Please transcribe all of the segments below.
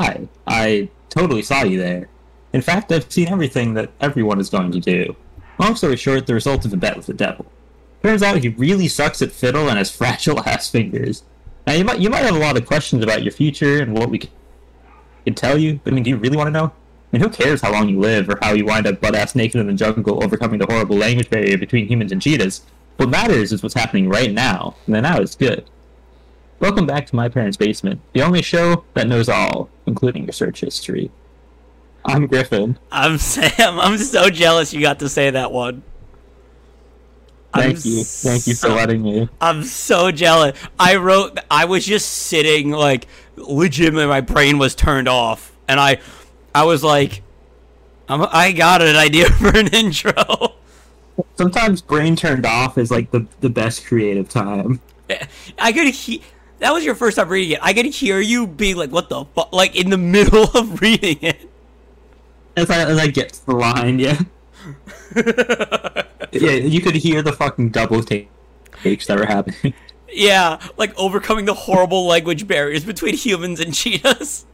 Hi, I totally saw you there. In fact, I've seen everything that everyone is going to do. Long story short, the result of a bet with the devil. Turns out he really sucks at fiddle and has fragile ass fingers. Now you might you might have a lot of questions about your future and what we can, tell you, but I mean, do you really want to know? I mean, who cares how long you live or how you wind up butt ass naked in the jungle overcoming the horrible language barrier between humans and cheetahs? What matters is what's happening right now, and the now is good. Welcome back to My Parents' Basement, the only show that knows all, including your search history. I'm Griffin. I'm Sam. I'm so jealous you got to say that one. Thank I'm you. Thank you for letting me. I'm so jealous. I wrote. I was just sitting like legitimately. My brain was turned off, and I, I was like, I'm, I got an idea for an intro. Sometimes brain turned off is like the, the best creative time. I could hear. That was your first time reading it. I could hear you being like, "What the fuck?" Like in the middle of reading it. As I, as I get to the line, yeah. yeah, you could hear the fucking double take- takes that were happening. Yeah, like overcoming the horrible language barriers between humans and cheetahs.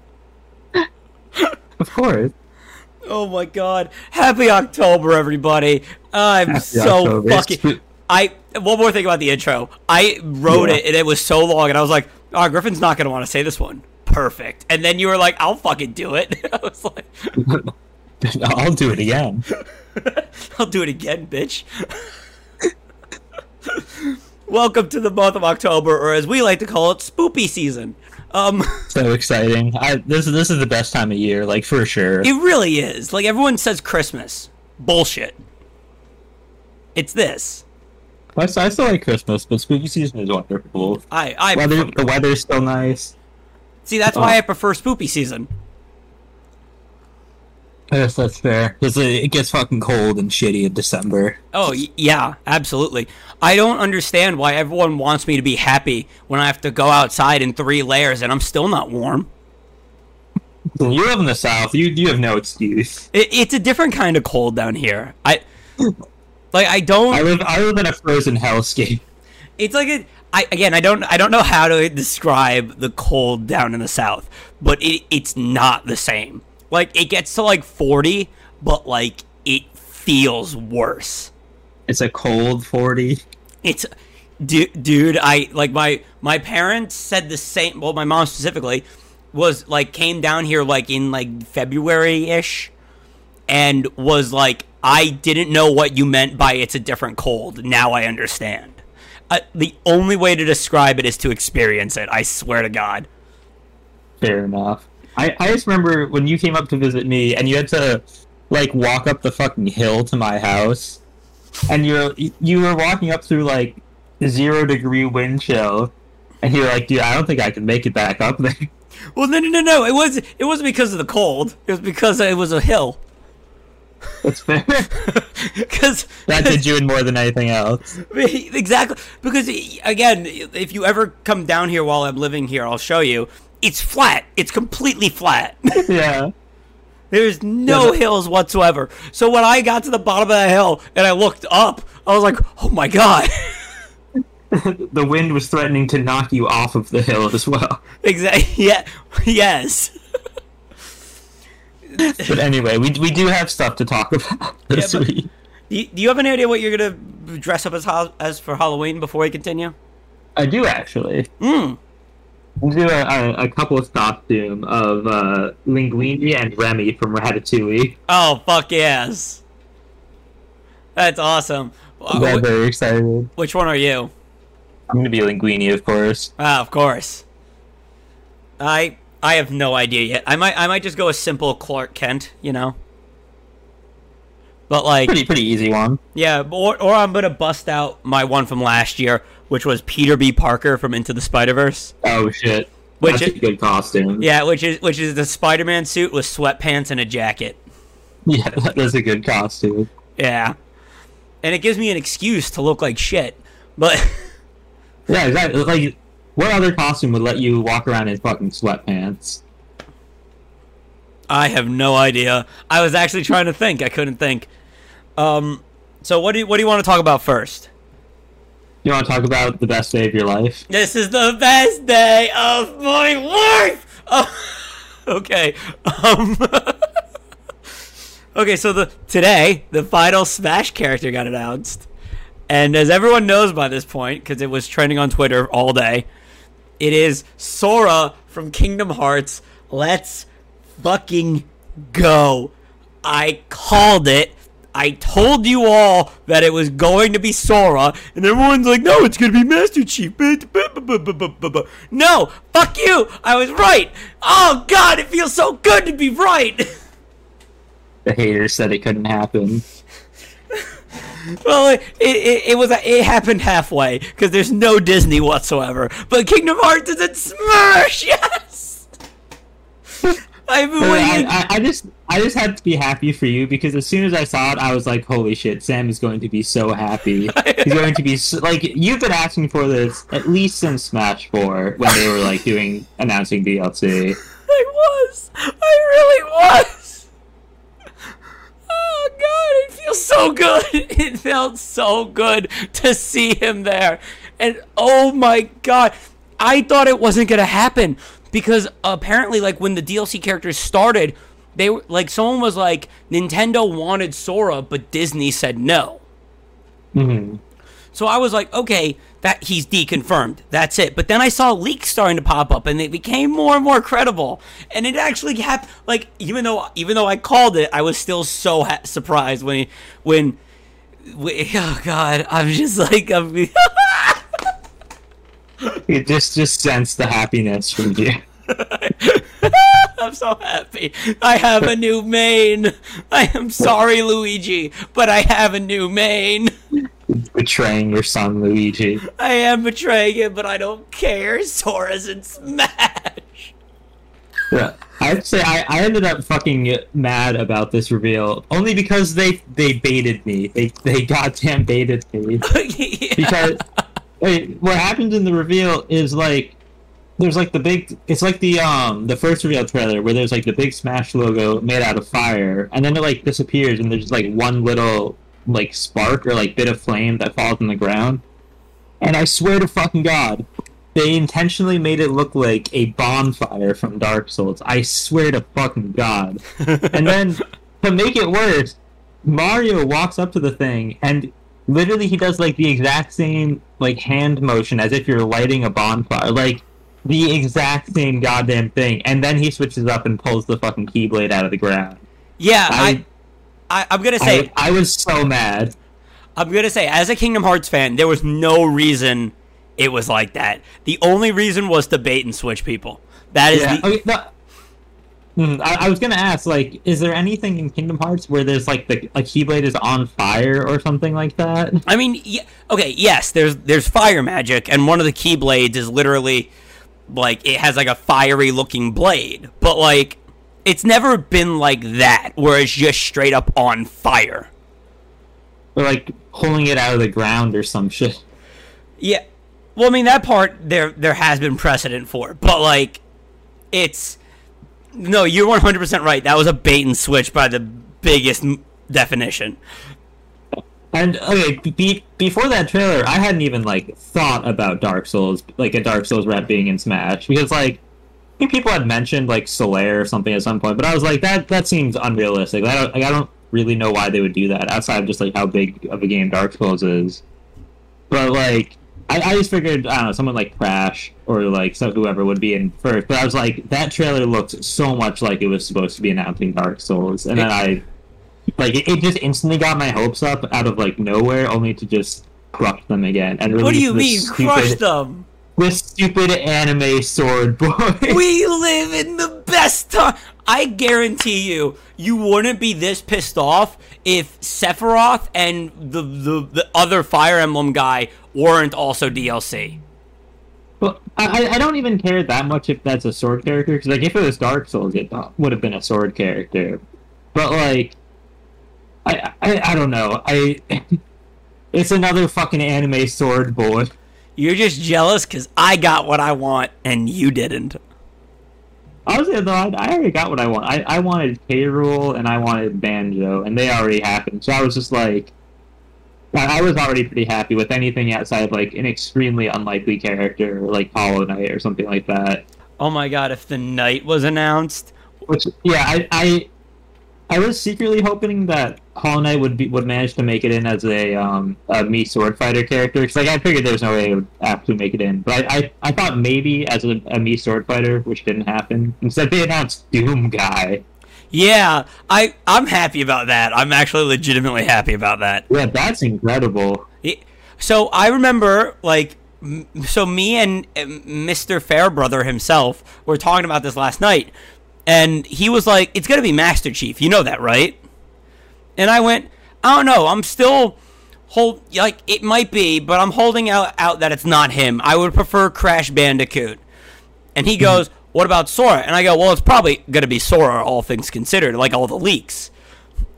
of course. Oh my god. Happy October, everybody. I'm Happy so October. fucking. I. One more thing about the intro. I wrote Yeah. it and it was so long, and I was like, oh, Griffin's not going to want to say this one. Perfect. And then you were like, I'll fucking do it. I was like, I'll do it again. I'll do it again, bitch. Welcome to the month of October, or as we like to call it, spoopy season. Um, So exciting. I this this is the best time of year, like for sure. it really is. Like everyone says Christmas. Bullshit. It's this. I still, I still like Christmas, but spooky season is wonderful. I I Weather the weather's still nice. see. That's why Oh. I prefer spooky season. Yes, that's fair. Because it, it gets fucking cold and shitty in December. Oh y- yeah, absolutely. I don't understand why everyone wants me to be happy when I have to go outside in three layers and I'm still not warm. You live in the south. You you have no excuse. It, it's a different kind of cold down here. I like. I don't. I live I live in a frozen hellscape. it's like a, I again I don't I don't know how to describe the cold down in the south, but it it's not the same. Like it gets to like 40, but like it feels worse. It's a cold forty. It's dude, dude, I like my my parents said the same, well my mom specifically was like came down here like in like February-ish and was like I didn't know what you meant by it's a different cold. Now I understand. Uh, the only way to describe it is to experience it. I swear to God. Fair enough. I, I just remember when you came up to visit me and you had to like walk up the fucking hill to my house, and you're you were walking up through like zero degree wind chill, and you're like, dude, I don't think I can make it back up there. Well, no, no, no, no. It was it wasn't because of the cold. It was because it was a hill. That's fair. Because that did you in more than anything else. exactly because again, if you ever come down here while I'm living here, I'll show you. It's flat. It's completely flat. Yeah. There's no Yeah, hills whatsoever. So when I got to the bottom of the hill and I looked up, I was like, "Oh my god!" the wind was threatening to knock you off of the hill as well. exactly. Yeah. Yes. But anyway, we, we do have stuff to talk about this but- week. Do you, do you have any idea what you're gonna dress up as hol- as for Halloween before we continue? I do actually. Hmm. We'll do a, a, a couple of costume of uh, Linguini and Remy from Ratatouille. Oh fuck yes! That's awesome. I'm wh- very excited. which one are you? I'm gonna be Linguini, of course. Ah, of course. I I have no idea yet. I might I might just go a simple Clark Kent, you know. But like, Pretty pretty easy one. yeah, or or I'm gonna bust out my one from last year, which was Peter B. Parker from Into the Spider Verse. Oh shit. Which That's it- a good costume. Yeah, which is which is the Spider-Man suit with sweatpants and a jacket. Yeah, that's a good costume. Yeah, and it gives me an excuse to look like shit. But Yeah, exactly. Like, what other costume would let you walk around in fucking sweatpants? I have no idea. I was actually trying to think. I couldn't think. Um, so what do you, what do you want to talk about first? You want to talk about the best day of your life? This is the best day of my life. Oh, okay. Um, okay, so the today the final Smash character got announced, and as everyone knows by this point, because it was trending on Twitter all day, it is Sora from Kingdom Hearts. Let's fucking go! I called it. I told you all that it was going to be Sora, and everyone's like, no, it's going to be Master Chief. No, fuck you. I was right. Oh, God, it feels so good to be right. The haters said it couldn't happen. Well, it, it, it was it happened halfway because there's no Disney whatsoever. But Kingdom Hearts is in Smash. Yes. I've been waiting. I, I, I just I just had to be happy for you because as soon as I saw it, I was like, "Holy shit! Sam is going to be so happy. He's going to be so, like you've been asking for this at least since Smash Four when they were like doing announcing DLC." I was. I really was. God, it feels so good. It felt so good to see him there. And oh my god, I thought it wasn't going to happen because apparently like when the DLC characters started, they were like someone was like Nintendo wanted Sora but Disney said no. hmm So I was like, okay, that he's deconfirmed. That's it. But then I saw leaks starting to pop up, and they became more and more credible. And it actually happened. Like even though even though I called it, I was still so ha- surprised when he, when, when. Oh God, I'm just like I'm. It just just sensed the happiness from you. I'm so happy. I have a new main. I am sorry, Luigi, but I have a new main. Betraying your son, Luigi. I am betraying him, but I don't care. Sora's in Smash. Yeah, I'd say I, I ended up fucking mad about this reveal only because they they baited me. They they goddamn baited me Yeah. because wait, what happens in the reveal is like there's like the big it's like the um the first reveal trailer where there's like the big Smash logo made out of fire and then it like disappears and there's just like one little like spark or like bit of flame that falls on the ground. And I swear to fucking god, they intentionally made it look like a bonfire from Dark Souls. I swear to fucking god. And then to make it worse, Mario walks up to the thing and literally he does like the exact same like hand motion as if you're lighting a bonfire. Like the exact same goddamn thing. And then he switches up and pulls the fucking keyblade out of the ground. Yeah, I, I I, I'm gonna say, I, I was so mad. I'm gonna say, as a Kingdom Hearts fan, there was no reason it was like that. The only reason was to bait and switch people. That is Yeah. the. Okay, no, Hmm, I, I was gonna ask, like, is there anything in Kingdom Hearts where there's like the like Keyblade is on fire or something like that? I mean, yeah, okay, yes, there's there's fire magic, and one of the keyblades is literally like it has like a fiery looking blade, but like it's never been like that where it's just straight up on fire. Or like pulling it out of the ground or some shit. Yeah. Well, I mean that part there there has been precedent for, but like it's no, you're 100% right. That was a bait and switch by the biggest m- definition. And okay, be, before that trailer, I hadn't even like thought about Dark Souls, like a Dark Souls rep being in Smash, because like I think people had mentioned like Solaire or something at some point, but I was like that that seems unrealistic. I don't like, I don't really know why they would do that outside of just like how big of a game Dark Souls is. But like I, I just figured I don't know someone like Crash or like so whoever would be in first. But I was like that trailer looked so much like it was supposed to be announcing Dark Souls, and then I like it, it just instantly got my hopes up out of like nowhere, only to just crush them again. And What do you mean, this crush them? This stupid anime sword boy. We live in the best time. I guarantee you, you wouldn't be this pissed off if Sephiroth and the, the, the other Fire Emblem guy weren't also DLC. Well, I, I- I don't even care that much if that's a sword character because like if it was Dark Souls, it would have been a sword character. But like, I I, I don't know. I it's another fucking anime sword boy. You're just jealous because I got what I want and you didn't. Honestly, though, I, I already got what I want. I, I wanted K. Rool and I wanted Banjo, and they already happened. So I was just like, I I was already pretty happy with anything outside of like an extremely unlikely character, like Hollow Knight or something like that. Oh my god, if the night was announced, Which, yeah, I, I, I was secretly hoping that Hollow Knight would be would manage to make it in as a um a Mii sword fighter character. Because like I figured there's no way it would actually make it in, but I I, I thought maybe as a, a Mii sword fighter, which didn't happen. Instead, they announced Doom Guy. Yeah, I I'm happy about that. I'm actually legitimately happy about that. Yeah, that's incredible. So I remember like so me and uh, Mr. Fairbrother himself were talking about this last night and he was like it's going to be Master Chief. You know that, right? And I went, "I don't know. I'm still hold like it might be, but I'm holding out out that it's not him. I would prefer Crash Bandicoot." And he mm-hmm. goes, "What about Sora?" And I go, "Well, it's probably going to be Sora all things considered, like all the leaks."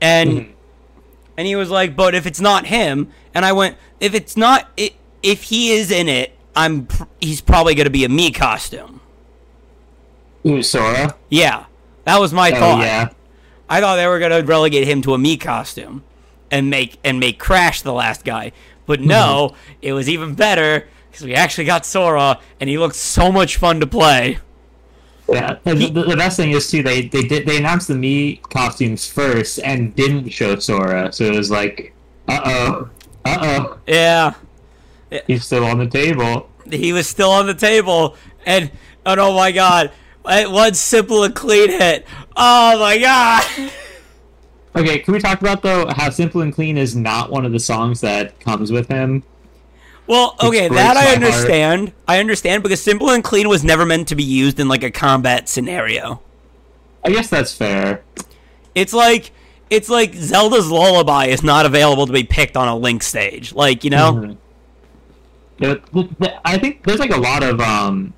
And mm-hmm. and he was like, "But if it's not him," and I went, "If it's not, i if he is in it, I'm pr- he's probably going to be a Mii costume." Ooh, Sora. Yeah, that was my Oh thought. yeah. I thought they were going to relegate him to a Mii costume and make and make Crash the last guy. But no, it was even better because we actually got Sora, and he looked so much fun to play. Yeah, and the, the best thing is too they they did they announced the me costumes first and didn't show Sora, so it was like, uh oh, uh oh, Yeah, he's still on the table. he was still on the table, and and oh my god, one simple and clean hit. Oh my god. Okay, can we talk about though how simple and clean is not one of the songs that comes with him? Well, okay, that I heart. understand. I understand because simple and clean was never meant to be used in like a combat scenario. I guess that's fair. It's like it's like Zelda's Lullaby is not available to be picked on a Link stage. Like, you know? Mhm. Th- I think there's like a lot of um,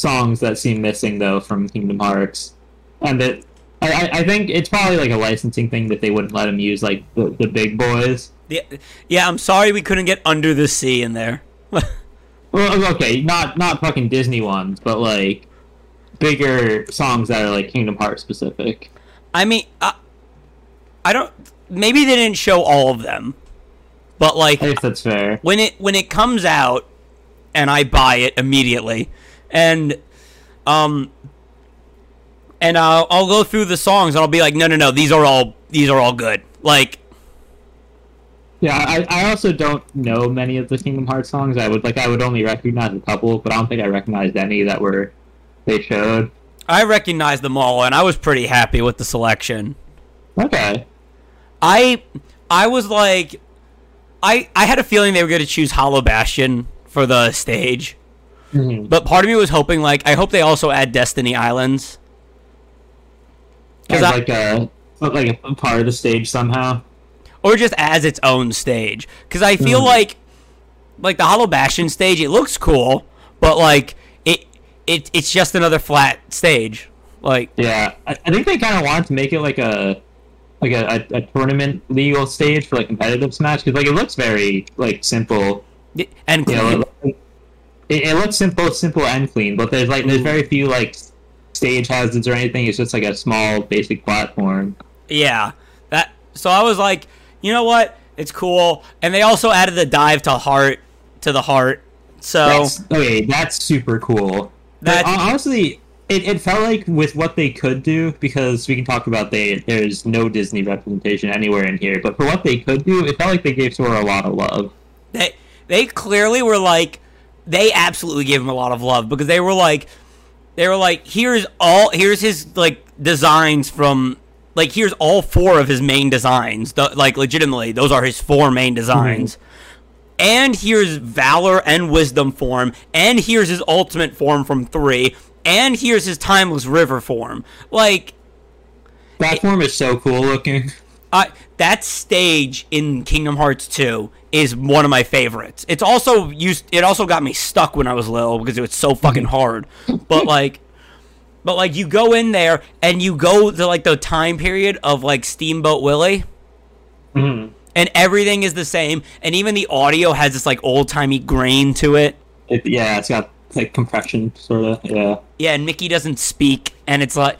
songs that seem missing though from Kingdom Hearts, and that I, I- think it's probably like a licensing thing that they wouldn't let them use like the, the big boys. Yeah, yeah, I'm sorry we couldn't get Under the Sea in there. Well, oh, okay, not not fucking Disney ones, but like bigger songs that are like Kingdom Hearts specific. I mean, I, I don't maybe they didn't show all of them. But like I guess that's fair. when it when it comes out and I buy it immediately and um and I'll, I'll go through the songs and I'll be like no no no these are all these are all good like Yeah, I, I also don't know many of the Kingdom Hearts songs. I would like I would only recognize a couple, but I don't think I recognized any that were they showed. I recognized them all and I was pretty happy with the selection Okay. I I was like I I had a feeling they were going to choose Hollow Bastion for the stage Mhm. but part of me was hoping like I hope they also add Destiny Islands As I- like a like a part of the stage somehow. or just as its own stage because i feel Mhm. like like the hollow bastion stage it looks cool but like it it it's just another flat stage like Yeah, I, I think they kind of wanted to make it like a like a, a, a tournament legal stage for like competitive smash because like it looks very like simple. and You know, it, it, it looks simple, simple and clean, but there's like there's very few like stage hazards or anything. It's just like a small basic platform. yeah that so i was like you know what it's cool and they also added the dive to heart to the heart so That's okay. That's super cool. That- honestly, it, it felt like with what they could do because we can talk about they there's no Disney representation anywhere in here. But for what they could do, it felt like they gave Sora a lot of love. they they clearly were like they absolutely gave him a lot of love because they were like they were like here's all here's his like designs from like here's all four of his main designs. The, like legitimately those are his four main designs. And here's valor and wisdom form and here's his ultimate form from 3 and here's his timeless river form. Like That form is so cool looking. I that stage in Kingdom Hearts 2 is one of my favorites. It's also used it also got me stuck when I was little because it was so fucking hard. But like but like you go in there and you go to like the time period of like Steamboat Willie Mhm. and everything is the same and even the audio has this like old-timey grain to it. It, yeah, it's got like compression, sort of. Yeah. Yeah, and Mickey doesn't speak and it's like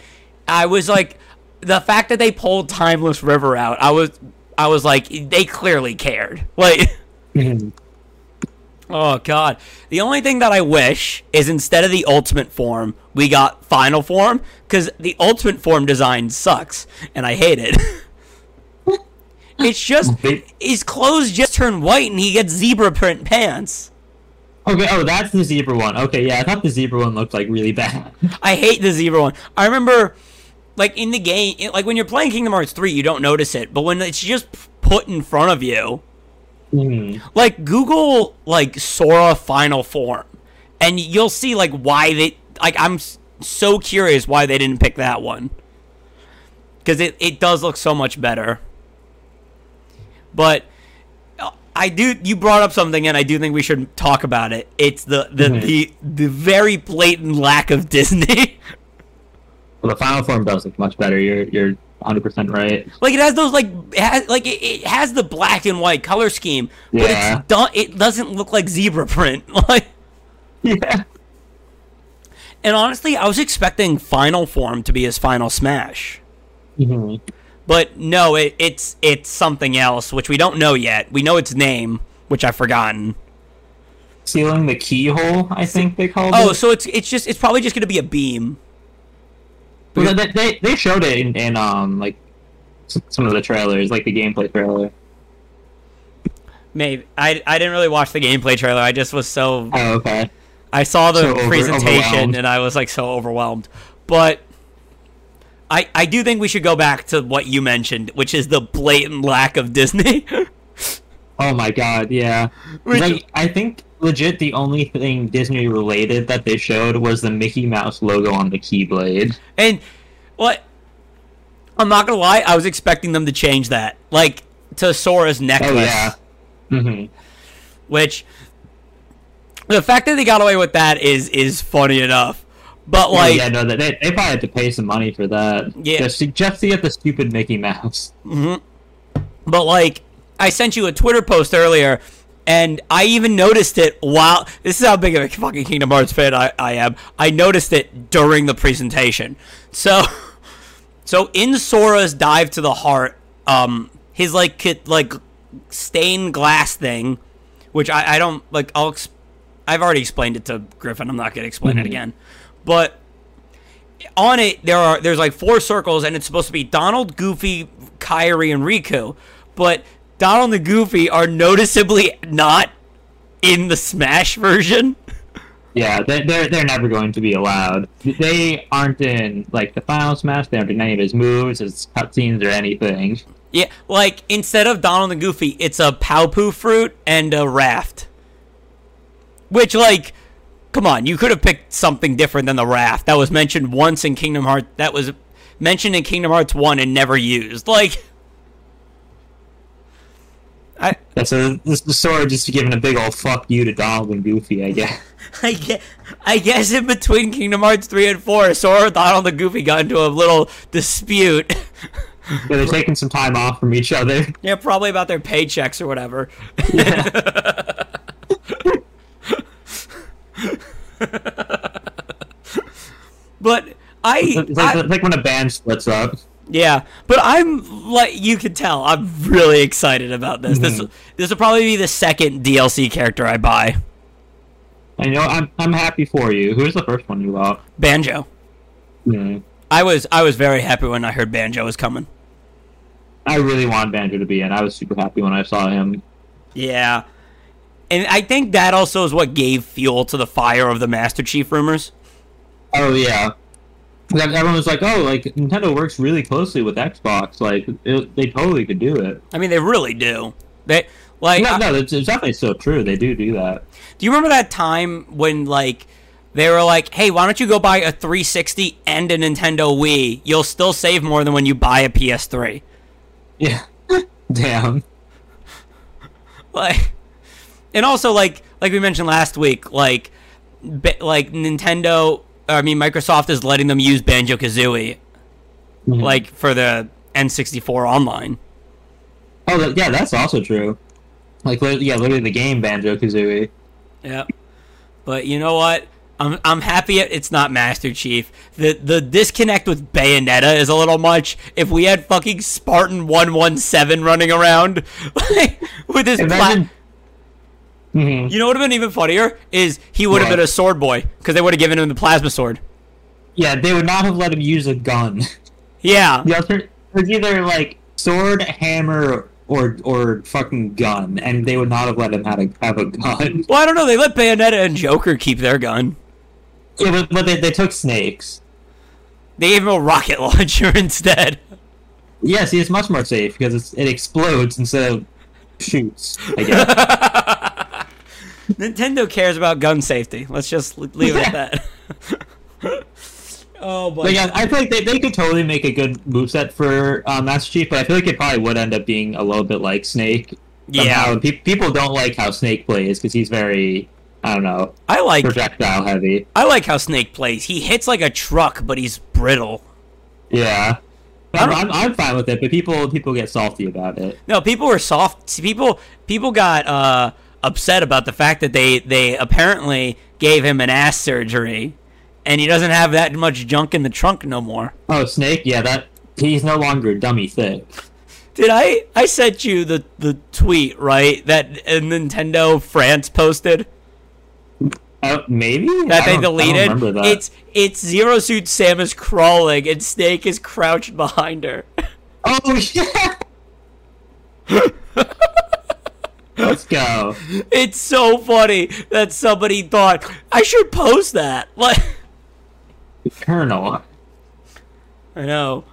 I was like the fact that they pulled Timeless River out, I was I was like they clearly cared. Like. Oh god. The only thing that I wish is instead of the ultimate form, we got final form cuz the ultimate form design sucks and I hate it. it's just his clothes just turn white and he gets zebra print pants. Okay, oh, that's the zebra one. Okay, yeah, I thought the zebra one looked like really bad. I hate the zebra one. I remember like in the game, it- like when you're playing Kingdom Hearts 3, you don't notice it, but when it's just put in front of you, Mhm. like Google like Sora final form and you'll see like why they like I'm so curious why they didn't pick that one. Cuz it it does look so much better. But I do you brought up something and I do think we should talk about it. It's the the Mhm. the, the very blatant lack of Disney. Well, the final form does look much better. You're you're 100 percent right. Like it has those like it has, like it, it has the black and white color scheme, but Yeah. it's done. It doesn't look like zebra print. Like, Yeah. and honestly, I was expecting Final Form to be his final smash, hmm but no, it, it's it's something else, which we don't know yet. We know its name, which I've forgotten. Sealing the keyhole, I think they called Oh, it. Oh, so it's it's just it's probably just gonna be a beam. Well, they, they they showed it in, in um like some of the trailers, like the gameplay trailer. Maybe I I didn't really watch the gameplay trailer. I just was so Oh, okay. I saw the So presentation overwhelmed. and I was like so overwhelmed. But I I do think we should go back to what you mentioned, which is the blatant lack of Disney. Oh my god, yeah. Which- Like I think legit the only thing Disney related that they showed was the Mickey Mouse logo on the Keyblade. and what I'm not gonna lie, I was expecting them to change that, like to Sora's necklace, Oh yeah. hmm which the fact that they got away with that is is funny enough. But like, yeah, no, they they probably had to pay some money for that. Yeah. just to, just to get the stupid Mickey Mouse. Mm-hmm. But like, I sent you a Twitter post earlier, and I even noticed it while. This is how big of a fucking Kingdom Hearts fan I, I am. I noticed it during the presentation. So, so in Sora's dive to the heart, um, his like like stained glass thing, which I, I don't like. I'll I've already explained it to Griffin. I'm not gonna explain it Mhm. again, but on it there are there's like four circles and it's supposed to be Donald, Goofy, Kairi, and Riku, but Donald and the Goofy are noticeably not in the Smash version. Yeah, they- they're they're never going to be allowed. They aren't in like the final Smash. They aren't in any of his moves, his cutscenes, or anything. Yeah, like instead of Donald and Goofy, it's a Paopu fruit and a raft. Which like come on, you could have picked something different than the raft. That was mentioned once in Kingdom Hearts that was mentioned in Kingdom Hearts 1 and never used. Like I Yeah, so this just giving a big old fuck you to Donald and Goofy, I guess. I guess, I guess in between Kingdom Hearts 3 and 4, Sora, Donald, and Goofy got into a little dispute. Yeah, they're taking some time off from each other. yeah, probably about their paychecks or whatever. But I, It's like, I- it's like when a band splits up. Yeah, but I'm like you can tell I'm really excited about this. This Mhm. this will probably be the second DLC character I buy. I know I'm I'm happy for you. Who's the first one you bought? Banjo. Hmm. I was I was very happy when I heard Banjo was coming. I really wanted Banjo to be in. I was super happy when I saw him. Yeah. And I think that also is what gave fuel to the fire of the Master Chief rumors. Oh yeah. Everyone was like, "Oh, like Nintendo works really closely with Xbox. Like it, they totally could do it." I mean, they really do. They like. No, I- no, it's, it's definitely still true. They do do that. do you remember that time when like they were like, "Hey, why don't you go buy a 360 and a Nintendo Wii? You'll still save more than when you buy a PS3." Yeah. Damn. Like, and also like like we mentioned last week, like like Nintendo. I mean, Microsoft is letting them use Banjo Kazooie Mhm. like for the N64 online. Oh, yeah, that's also true. Like, li- yeah, literally the game Banjo Kazooie. Yeah. But you know what? I'm I'm happy it's not Master Chief. The the disconnect with Bayonetta is a little much. If we had fucking Spartan 117 running around like, with his pla- Imagine, hmm You know what would have been even funnier is he would have What? been a sword boy because they would have given him the plasma sword. Yeah, they would not have let him use a gun. Yeah, the alter- it was either like sword, hammer, or or fucking gun, and they would not have let him have a have a gun. Well, I don't know. They let Bayonetta and Joker keep their gun. Yeah, but, but they, they took snakes. They gave him a rocket launcher instead. Yeah, see, it's much more safe because it's, it explodes instead of shoots. I guess. Nintendo cares about gun safety. Let's just leave it at that. oh boy. but yeah, I feel like they, they could totally make a good moveset for uh, Master Chief, but I feel like it probably would end up being a little bit like Snake. Yeah. Somehow. Pe- people don't like how Snake plays because he's very, I don't know, I like projectile heavy. I like how Snake plays. He hits like a truck, but he's brittle. Yeah. I I'm, I'm, I'm fine with it, but people people get salty about it. No, people were soft. People people got uh, upset about the fact that they they apparently gave him an ass surgery, and he doesn't have that much junk in the trunk no more. Oh, Snake, yeah, that he's no longer a dummy thick. Did I I sent you the the tweet right that uh, Nintendo France posted Uh, maybe that they don't- I don't deleted? remember that. It's it's Zero Suit Samus crawling and Snake is crouched behind her. oh yeah. Let's go. It's so funny that somebody thought I should post that. Like Colonel. I know.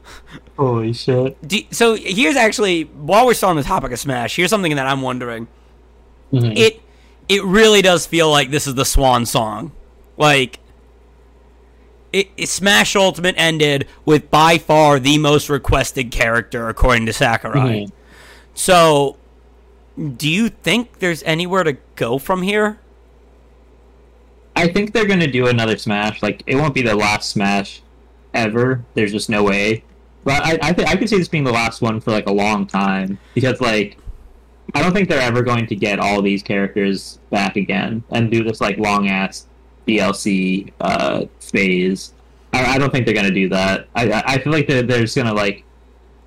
Holy shit. Do, so here's actually while we're still on the topic of Smash, here's something that I'm wondering. Mhm. It it really does feel like this is the swan song. Like it, it Smash Ultimate ended with by far the most requested character according to Sakurai. Mhm. So do you think there's anywhere to go from here? I think they're gonna do another Smash. Like it won't be the last Smash ever. There's just no way. But I I, th- I could see this being the last one for like a long time because like I don't think they're ever going to get all these characters back again and do this like long ass DLC uh, phase. I, I don't think they're gonna do that. I I feel like they're, just gonna like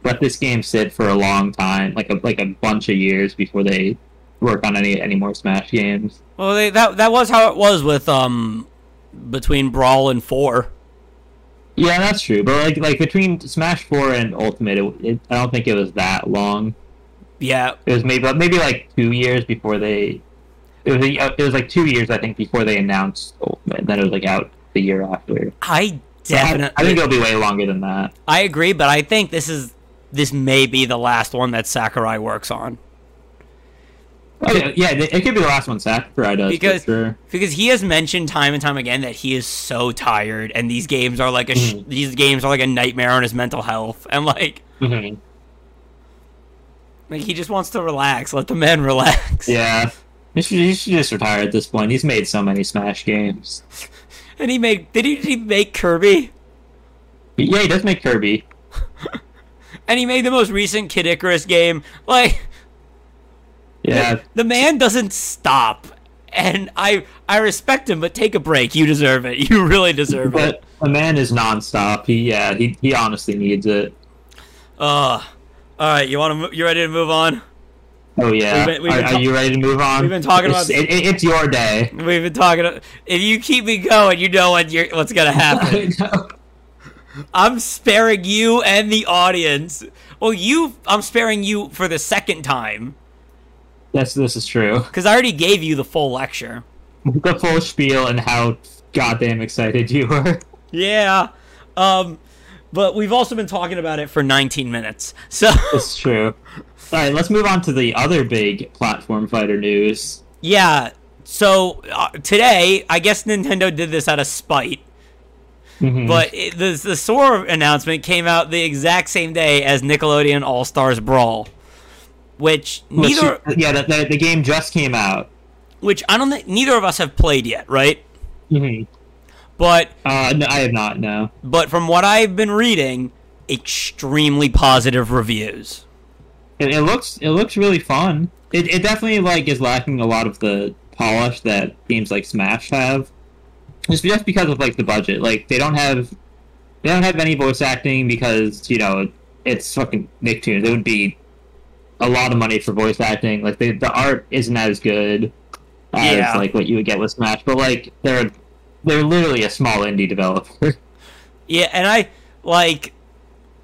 let this game sit for a long time, like a like a bunch of years before they work on any any more Smash games. Well, they, that that was how it was with um between Brawl and 4. Yeah, that's true. But like like between Smash Four and Ultimate, it, it, I don't think it was that long. Yeah, It was maybe maybe like two years before they. It was a, it was like two years I think before they announced Ultimate. Then it was like out the year after. I So I- definitely I, think it'll be way longer than that. I agree, but I think this is this may be the last one that Sakurai works on Oh, yeah, yeah, it could be the last one Sakurai does Because- sure. because he has mentioned time and time again that he is so tired, and these games are like a sh- Mhm. these games are like a nightmare on his mental health, and like hmm like he just wants to relax. Let the men relax. Yeah, he should, he should just retire at this point. He's made so many Smash games. And he made did he, did he make Kirby? Yeah, he does make Kirby. And he made the most recent Kid Icarus game. Like Yeah, the man doesn't stop. And I I respect him, but take a break. You deserve it. You really deserve it. but the man is nonstop. He yeah, he he honestly needs it. Uh, all right. You want to? You ready to move on? Oh yeah. We've been- we've are, been are you ready to move on? we've been talking It's- about- it, it- it's your day. We've been talking. If you keep me going, you know what you're, what's gonna happen. I'm sparing you and the audience. Well, you. I'm sparing you for the second time yes, this is true. because I already gave you the full lecture. The full spiel and how goddamn excited you were. Yeah. Um, but we've also been talking about it for 19 minutes. So It's true. All right, let's move on to the other big platform fighter news. yeah. So uh, today, I guess Nintendo did this out of spite. Mhm. But it, the the Sora announcement came out the exact same day as Nickelodeon All Stars Brawl, which Which- neither yeah, the, the, the game just came out. which I don't think neither of us have played yet, right? hmm But Uh, no, I have not. No. but from what I've been reading, extremely positive reviews. It, it looks it looks really fun. It, it definitely like is lacking a lot of the polish that games like Smash have. Just just because of like the budget. Like they don't have they don't have any voice acting because you know it's fucking Nicktoons. It would be a lot of money for voice acting. Like they, the art isn't as good. as Yeah. like what you would get with Smash, but like they're they're literally a small indie developer. Yeah, and I like.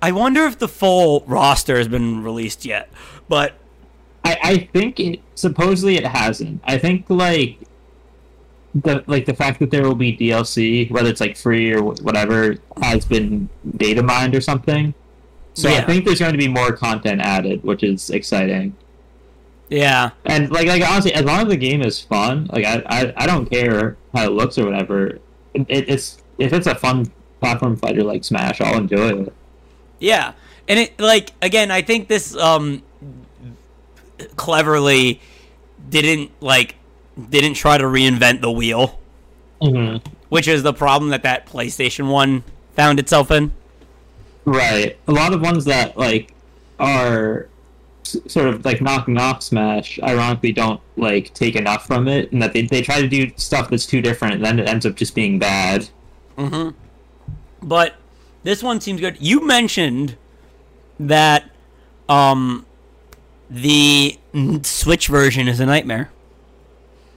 I wonder if the full roster has been released yet, but I, I think it supposedly it hasn't. I think like the like the fact that there will be DLC, whether it's like free or whatever, has been data mined or something. So I think there's going to be more content added, which is exciting. yeah, And like like honestly, as long as the game is fun, like I I, I don't care how it looks or whatever. It, it's if it's a fun platform fighter like Smash, I'll enjoy it. yeah, and it like again, I think this um cleverly didn't like didn't try to reinvent the wheel, Mm-hmm. which is the problem that that PlayStation One found itself in. Right. A lot of ones that like are sort of like knocking off Smash, ironically, don't like take enough from it, and that they they try to do stuff that's too different, and then it ends up just being bad. But this one seems good. You mentioned that um the Switch version is a nightmare.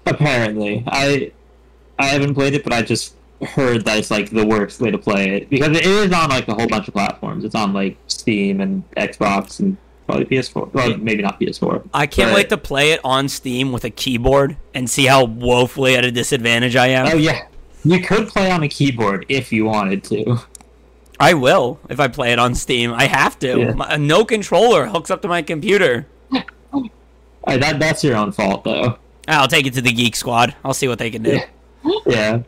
Apparently, I I haven't played it, but I just heard that it's like the worst way to play it because it is on like a whole bunch of platforms. It's on like Steam and Xbox and probably PS4. Well, maybe not PS4. I can't But- wait to play it on Steam with a keyboard and see how woefully at a disadvantage I am. Oh yeah, you could play on a keyboard if you wanted to. I will if I play it on Steam. I have to. Yeah. My, no controller hooks up to my computer. That that's your own fault though. I'll take it to the Geek Squad. I'll see what they can do. Yeah. Yeah.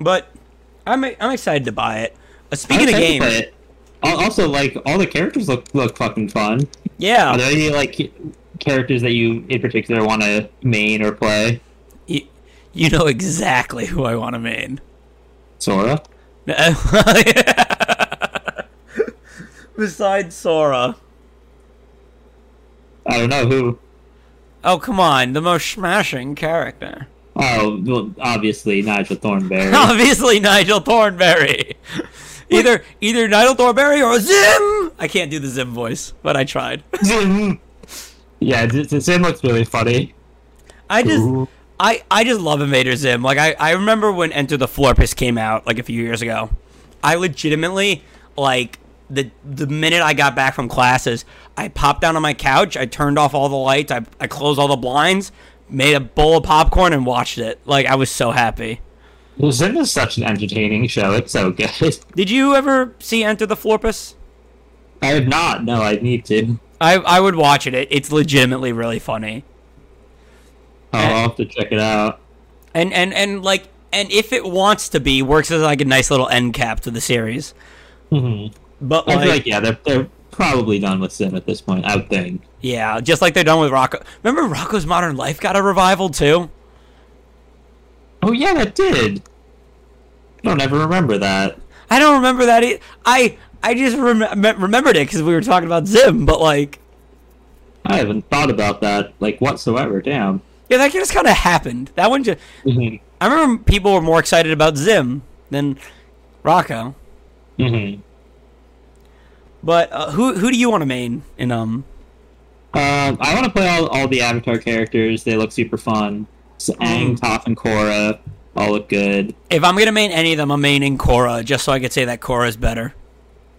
But I'm I'm excited to buy it. Uh, speaking of I'm excited to games. Also, like all the characters look look fucking fun. Yeah. Are there any like characters that you in particular want to main or play? you, you know exactly who I want to main. Sora. Besides Sora. I don't know who. Oh come on, the most smashing character. Oh, well, obviously Nigel Thornberry. Obviously Nigel Thornberry. Either either Nigel Thornberry or Zim. I can't do the Zim voice, but I tried. Zim. Yeah, the Zim looks really funny. I just Ooh. I, I just love Invader Zim. Like I, I remember when Enter the Florpus came out like a few years ago. I legitimately like the the minute I got back from classes, I popped down on my couch, I turned off all the lights, I, I closed all the blinds, made a bowl of popcorn and watched it. Like I was so happy. Zim is such an entertaining show. It's so good. Did you ever see Enter the Florpus? I have not. No, I need to. I, I would watch it. it. It's legitimately really funny. I'll I'll have to check it out. And and and like and if it wants to be, works as like a nice little end cap to the series. Mhm. But I like, feel like yeah, they're they're probably done with Zim at this point. I would think. Yeah, just like they're done with Rocko. Remember Rocko's Modern Life got a revival too? Oh yeah, that did. I don't ever remember that. I don't remember that. E- I I just rem- remembered it because we were talking about Zim, but like, I haven't thought about that like whatsoever. Damn. yeah, that just kind of happened. That one just. Mhm. I remember people were more excited about Zim than Rocko. Mhm. But uh, who who do you want to main in um? Um, I want to play all, all the Avatar characters. They look super fun. So Aang, Toph, and Korra all look good. If I'm gonna main any of them, I'm maining Korra just so I could say that Korra is better.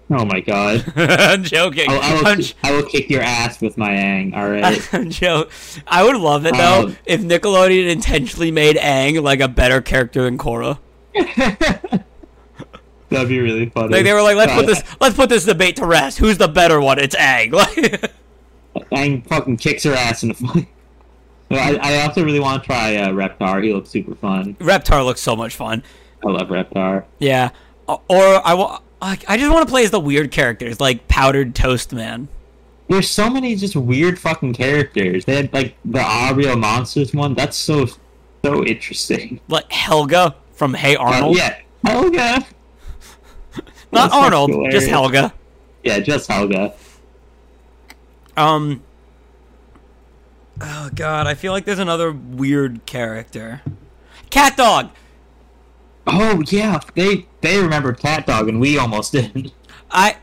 Oh my god. I'm joking. I, I, will, I'm, j- I will kick your ass with my Aang. All right. I'm joking. I would love it though Um, if Nickelodeon intentionally made Aang like a better character than Korra. That'd be really funny. Like they were like, let's put Uh, this let's put this debate to rest. Who's the better one? It's Aang. Like, Aang fucking kicks her ass in the fight. I, I also really want to try uh, Reptar. He looks super fun. Reptar looks so much fun. I love Reptar. Yeah. Or I wa- I I just want to play as the weird characters like Powdered Toast Man. There's so many just weird fucking characters. They had like the Ariel Monsters one. That's so so interesting. Like Helga from Hey Uh, Arnold. yeah, Helga. Not Arnold, just Helga. Yeah, just Helga. Um Oh god, I feel like there's another weird character. Cat Dog. Oh yeah, they they remembered Cat Dog and we almost didn't. I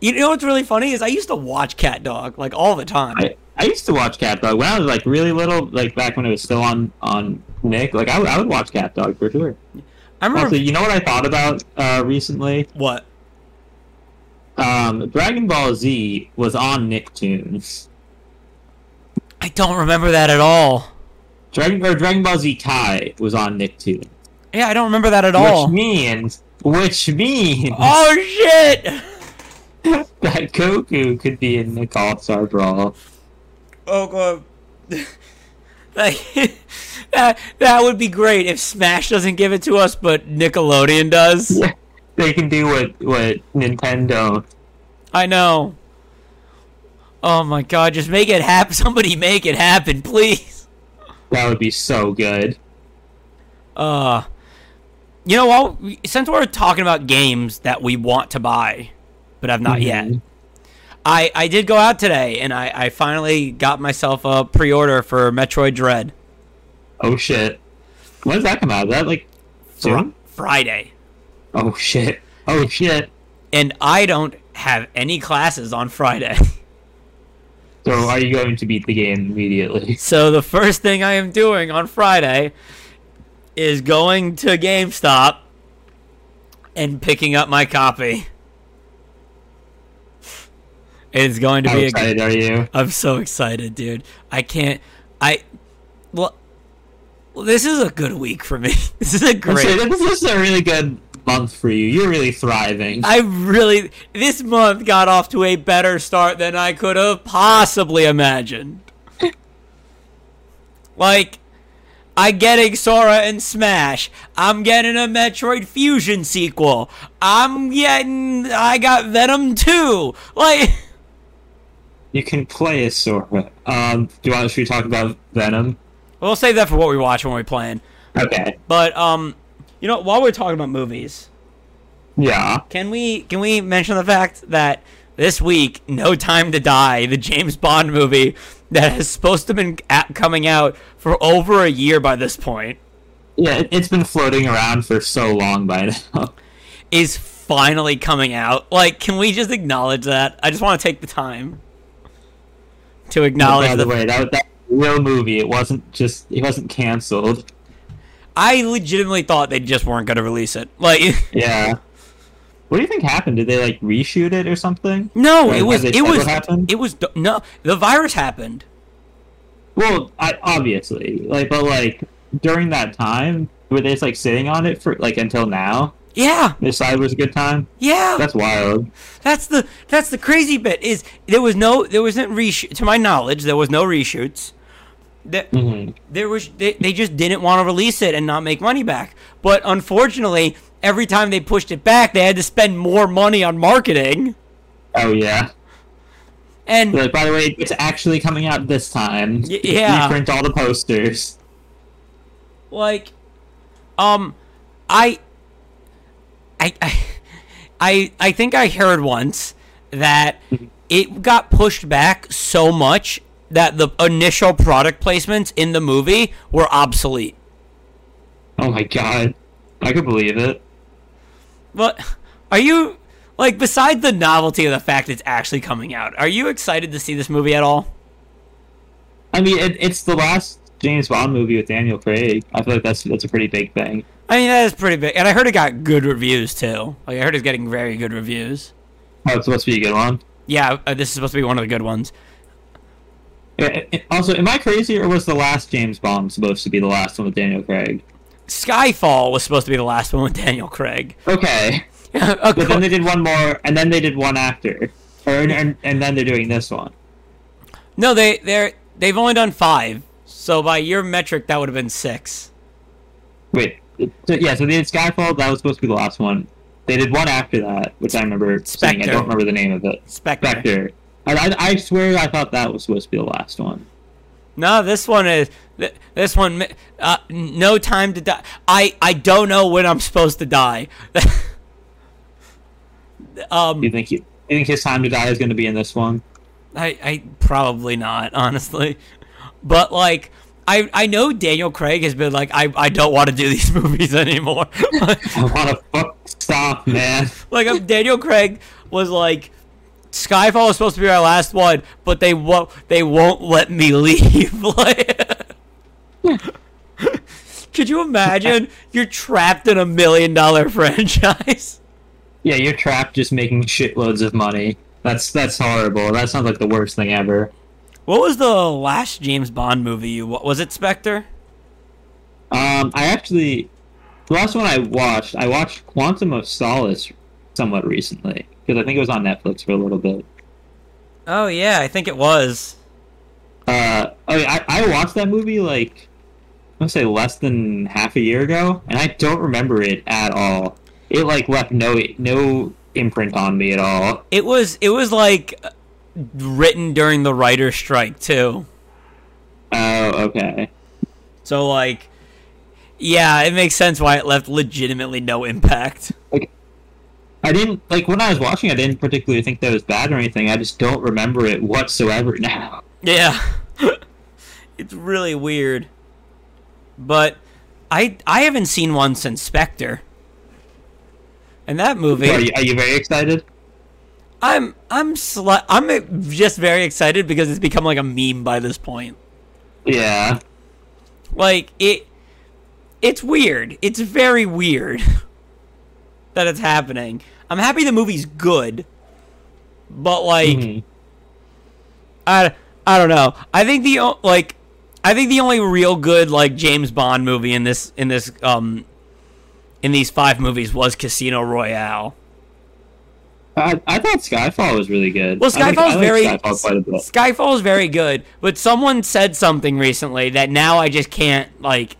you know what's really funny is I used to watch Cat Dog like all the time. I I used to watch Cat Dog when I was like really little, like back when it was still on on Nick. Like I, would- I would watch Cat Dog for sure. I remember Also, you know what I thought about uh, recently? what? Um, Dragon Ball Z was on Nicktoons. I don't remember that at all. Dragon or Dragon Ball Z Kai was on Nicktoons, Yeah, I don't remember that at all. which means which means Oh shit! that Goku could be in Nick All Star Brawl. Oh god. like that that would be great if Smash doesn't give it to us, but Nickelodeon does. They can do what what Nintendo. I know. Oh my god, just make it happen. Somebody make it happen, please. That would be so good. Uh You know what? Since we're talking about games that we want to buy but I've not yet. I I did go out today and I I finally got myself a pre-order for Metroid Dread. Oh shit! When does that come out? Is that like soon? Friday. Oh shit! Oh shit! And I don't have any classes on Friday. So are you going to beat the game immediately? So the first thing I am doing on Friday is going to GameStop and picking up my copy. It's going to How be a are you? I'm so excited, dude. I can't I well, well this is a good week for me. This is a great saying, This is a really good month for you. You're really thriving. I really this month got off to a better start than I could have possibly imagined. like I getting Sora and Smash. I'm getting a Metroid Fusion sequel. I'm getting I got Venom 2. Like You can play as Sora. Um, do you want should we talk about Venom? we'll save that for what we watch when we're playing. Okay. But um you know, while we're talking about movies, Yeah. Can we can we mention the fact that this week, No Time to Die, the James Bond movie that is supposed to have been at, coming out for over a year by this point, Yeah, it, it's been floating around for so long by now. is finally coming out. Like, can we just acknowledge that? I just want to take the time to acknowledge by the. the way, that that real movie. It wasn't just. It wasn't canceled. I legitimately thought they just weren't going to release it. Like, Yeah. What do you think happened? Did they like reshoot it or something? no, Or it was it was happened? it was no. The virus happened. Well, I, obviously, like, but like during that time, were they just like sitting on it for like until now? Yeah, They decided it was a good time. yeah. That's wild. That's the that's the crazy bit is there was no there wasn't reshoot to my knowledge there was no reshoots. There, hmm there was they, they just didn't want to release it and not make money back. But unfortunately, every time they pushed it back, they had to spend more money on marketing. Oh yeah. And like, by the way, it's actually coming out this time. Y- yeah. Reprint all the posters. like um I I I I, I think I heard once that mm-hmm. it got pushed back so much that the initial product placements in the movie were obsolete. Oh my god. I could believe it. But are you like besides the novelty of the fact it's actually coming out, are you excited to see this movie at all? I mean, it, it's the last James Bond movie with Daniel Craig. I feel like that's that's a pretty big thing. I mean that is pretty big. And I heard it got good reviews too. Like I heard it's getting very good reviews. Oh, it's supposed to be a good one. Yeah, uh, this is supposed to be one of the good ones. Yeah, it- it- Also, am I crazy, or was the last James Bond supposed to be the last one with Daniel Craig? Skyfall was supposed to be the last one with Daniel Craig. Okay, but then they did one more, and then they did one after, or and, and then they're doing this one. no, they they're they've only done five. So by your metric, that would have been six. Wait, so, yeah, so they did Skyfall. That was supposed to be the last one. They did one after that, which I remember seeing. I don't remember the name of it. Spectre. Spectre. I, I, I swear I thought that was supposed to be the last one. No, this one is this one. Uh, no time to die. I I don't know when I'm supposed to die. um, you think you, you think his time to die is going to be in this one? I I probably not, honestly. But like. I, I know Daniel Craig has been like I, I don't want to do these movies anymore. I want to fuck stop, man. like um, Daniel Craig was like Skyfall is supposed to be our last one, but they won't they won't let me leave. Like- Could you imagine? You're trapped in a million dollar franchise. Yeah, you're trapped just making shitloads of money. That's that's horrible. That sounds like the worst thing ever. What was the last James Bond movie you wa- was it Spectre? Um, I actually, the last one I watched, I watched Quantum of Solace somewhat recently because I think it was on Netflix for a little bit. Oh yeah, I think it was. Uh, oh yeah, I, I watched that movie like I want to say less than half a year ago, and I don't remember it at all. It like left no no imprint on me at all. It was it was like written during the writer's strike too. Oh, okay. So like yeah, it makes sense why it left legitimately no impact. Like I didn't like when I was watching. I didn't particularly think that was bad or anything. I just don't remember it whatsoever now. Yeah. it's really weird. But I I haven't seen one since Spectre. And that movie Are you, are you very excited? I'm I'm sli- I'm just very excited because it's become like a meme by this point. Yeah. Like it it's weird. It's very weird that it's happening. I'm happy the movie's good. But like Mhm. I I don't know. I think the like I think the only real good like James Bond movie in this in this um in these five movies was Casino Royale. I, I thought Skyfall was really good. Well, I like- Skyfall's I very Skyfall a bit. Skyfall is very good, but someone said something recently that now I just can't like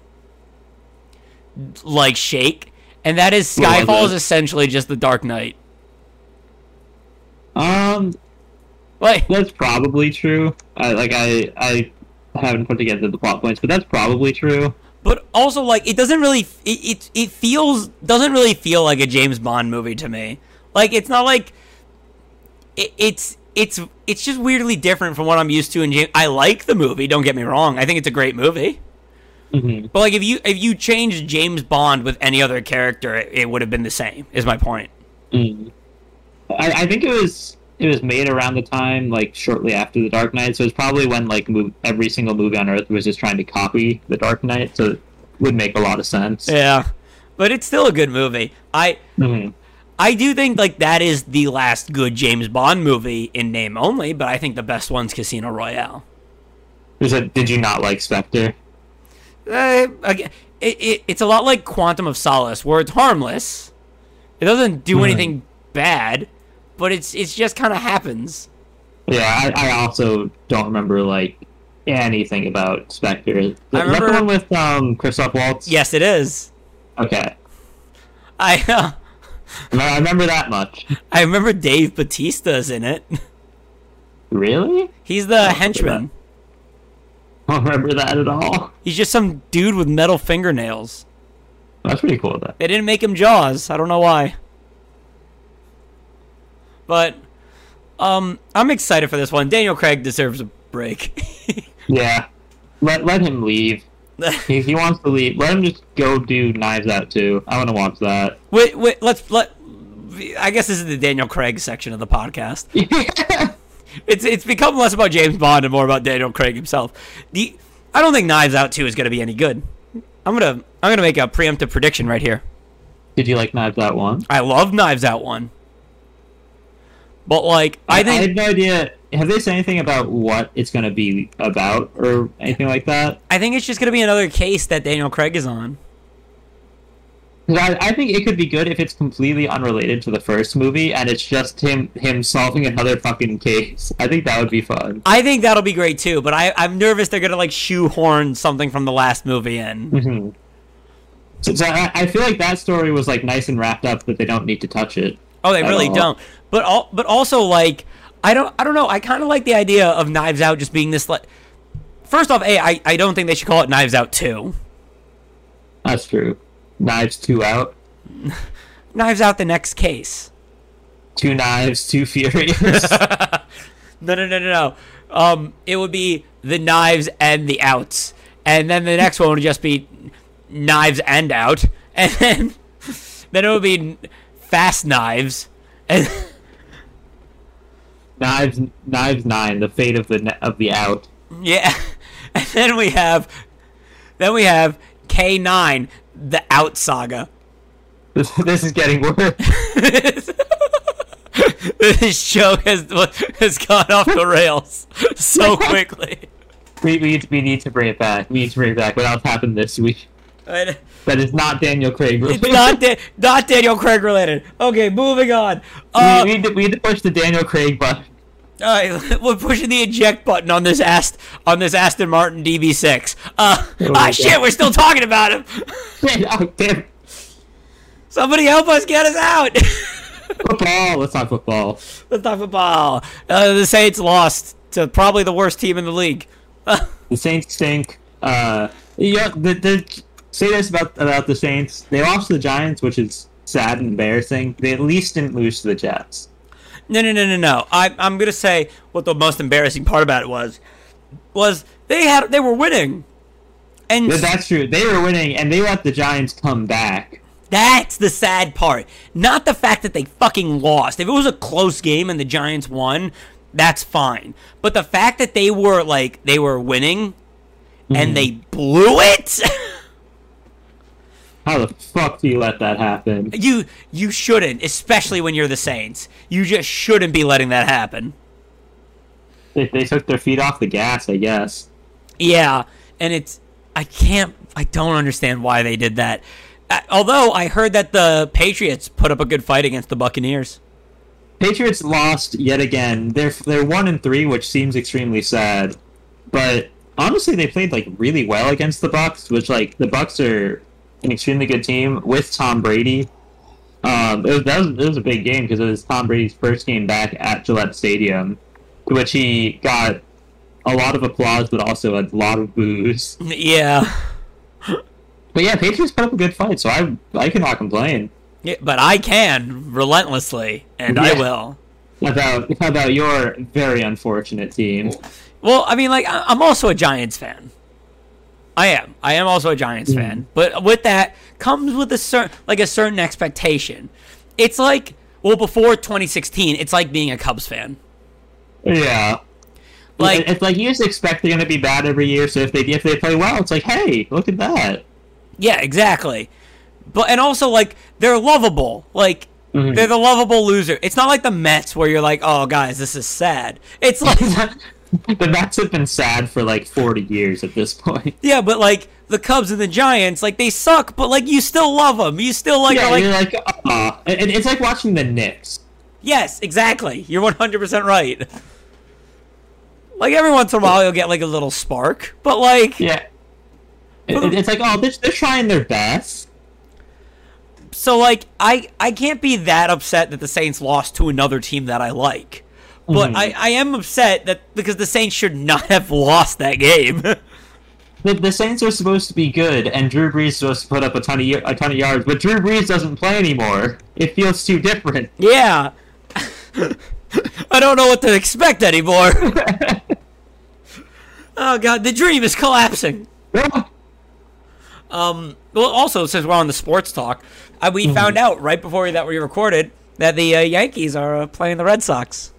like shake, and that is Skyfall is essentially just the Dark Knight. Um, Like that's probably true. I like I I haven't put together the plot points, but that's probably true. But also, like, it doesn't really. It, it it feels doesn't really feel like a James Bond movie to me. Like, it's not like. It, it's it's it's just weirdly different from what I'm used to in James. I like the movie. Don't get me wrong. I think it's a great movie. hmm But like, if you if you changed James Bond with any other character, it, it would have been the same. Is my point. Mm. I, I think it was it was made around the time like shortly after the Dark Knight, so it's probably when like every single movie on Earth was just trying to copy the Dark Knight, so it would make a lot of sense. Yeah, but it's still a good movie. I hmm I do think like that is the last good James Bond movie in name only. But I think the best one's Casino Royale. It, did you not like Spectre? Uh, again, it, it, it's a lot like Quantum of Solace, where it's harmless. It doesn't do Mhm. anything bad, but it's it's just kind of happens. Yeah, I, I also don't remember like anything about Spectre. Is that the remember- one with um Christoph Waltz? Yes, it is. Okay, I uh, I remember that much. I remember Dave Bautista's in it. Really? He's the henchman. I don't remember that at all. He's just some dude with metal fingernails. That's pretty cool though. They didn't make him Jaws. I don't know why. But um, I'm excited for this one. Daniel Craig deserves a break. Yeah. Let let him leave. If he wants to leave, let him just go do Knives Out too. I want to watch that. wait, wait. Let's let. I guess this is the Daniel Craig section of the podcast. It's it's become less about James Bond and more about Daniel Craig himself. The I don't think Knives Out 2 is going to be any good. I'm gonna I'm gonna make a preemptive prediction right here. Did you like Knives Out one? I love Knives Out 1. But like I I think I had no idea. Have they said anything about what it's going to be about or anything like that? I think it's just going to be another case that Daniel Craig is on. I, I think it could be good if it's completely unrelated to the first movie and it's just him him solving another fucking case. I think that would be fun. I think that'll be great too, but I, I'm nervous they're gonna like shoehorn something from the last movie in. hmm So, so I, I feel like that story was like nice and wrapped up, but they don't need to touch it. Oh, they really all. don't. But all, but also like I don't I don't know. I kind of like the idea of Knives Out just being this like. First off, a I I don't think they should call it Knives Out two. That's true. Knives two out, Knives Out the next case. two knives, two furious. No no no no no. Um, it would be the knives and the outs, and then the next one would just be knives and out, and then then it would be fast knives, and Knives Knives Nine, the fate of the of the out. Yeah, and then we have, then we have K nine, the Out Saga. This, this is getting worse. this show has has gone off the rails so quickly. we, we, we need to bring it back. We need to bring it back. What else happened this week? That is not Daniel Craig. It's not da- not Daniel Craig related. Okay, moving on. Uh, we, we, need to, we need to push the Daniel Craig button. all right, we're pushing the eject button on this Ast on this Aston Martin DB6. Uh, Oh ah, shit, God. we're still talking about him. oh, damn. Somebody help us get us out. Football. Let's talk football. Let's talk football. Uh, the Saints lost to probably the worst team in the league. The Saints stink. Uh, yeah, the, the, say this about about the Saints. They lost to the Giants, which is sad and embarrassing. They at least didn't lose to the Jets. No, no, no, no, no. I, I'm gonna say what the most embarrassing part about it was, was they had they were winning, and But that's true. They were winning, and they let the Giants come back. That's the sad part. Not the fact that they fucking lost. If it was a close game and the Giants won, that's fine. But the fact that they were like they were winning and mm-hmm. they blew it, How the fuck do you let that happen? you you shouldn't, especially when you're the Saints. You just shouldn't be letting that happen. They, they took their feet off the gas, I guess. Yeah, and it's I can't I don't understand why they did that. Uh, although I heard that the Patriots put up a good fight against the Buccaneers. Patriots lost yet again. They're they're one and three, which seems extremely sad. But honestly, they played like really well against the Bucks, which like the Bucks are an extremely good team with Tom Brady. Um, it was, that was it was a big game because it was Tom Brady's first game back at Gillette Stadium, to which he got a lot of applause, but also a lot of boos. Yeah. But yeah, Patriots put up a good fight, so I I cannot complain. Yeah, but I can relentlessly, and I will. About about your very unfortunate team? Well, I mean, like I'm also a Giants fan. I am. I am also a Giants Mm. fan. But with that comes with a certain like a certain expectation. It's like well before 2016, it's like being a Cubs fan. Yeah. Like- it's like you just expect they're gonna be bad every year. So if they if they play well, it's like, hey, look at that. Yeah, exactly. But and also like they're lovable. Like Mhm. they're the lovable loser. It's not like the Mets where you're like, "Oh, guys, this is sad." It's like the Mets have been sad for like forty years at this point. Yeah, but like the Cubs and the Giants, like they suck, but like you still love them. You still like, yeah, are like you're like, ah, and it's like watching the Knicks. yes, exactly. You're 100 percent right. Like every once in a while, you'll get like a little spark, but like Yeah. It- it- it's like, oh, they're, they're trying their best. so like I I can't be that upset that the Saints lost to another team that I like, but Mhm. I I am upset that because the Saints should not have lost that game. The, the Saints are supposed to be good, and Drew Brees is supposed to put up a ton of a ton of yards, but Drew Brees doesn't play anymore. It feels too different. yeah. I don't know what to expect anymore. oh god, the dream is collapsing. Um, well, also since we're on the sports talk, uh, we found out right before that we recorded that the uh, Yankees are uh, playing the Red Sox.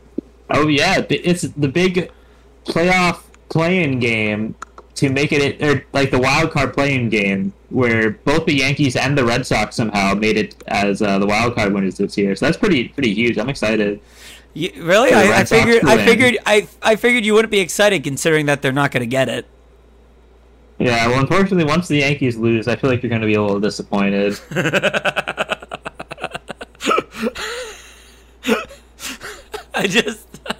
Oh yeah, it's the big playoff playing game to make it or like the wild card playing game where both the Yankees and the Red Sox somehow made it as uh, the wild card winners this year. So that's pretty pretty huge. I'm excited. You, really? I, I figured. I figured. I I figured you wouldn't be excited considering that they're not going to get it. Yeah, well, unfortunately, once the Yankees lose, I feel like you're going to be a little disappointed. I just.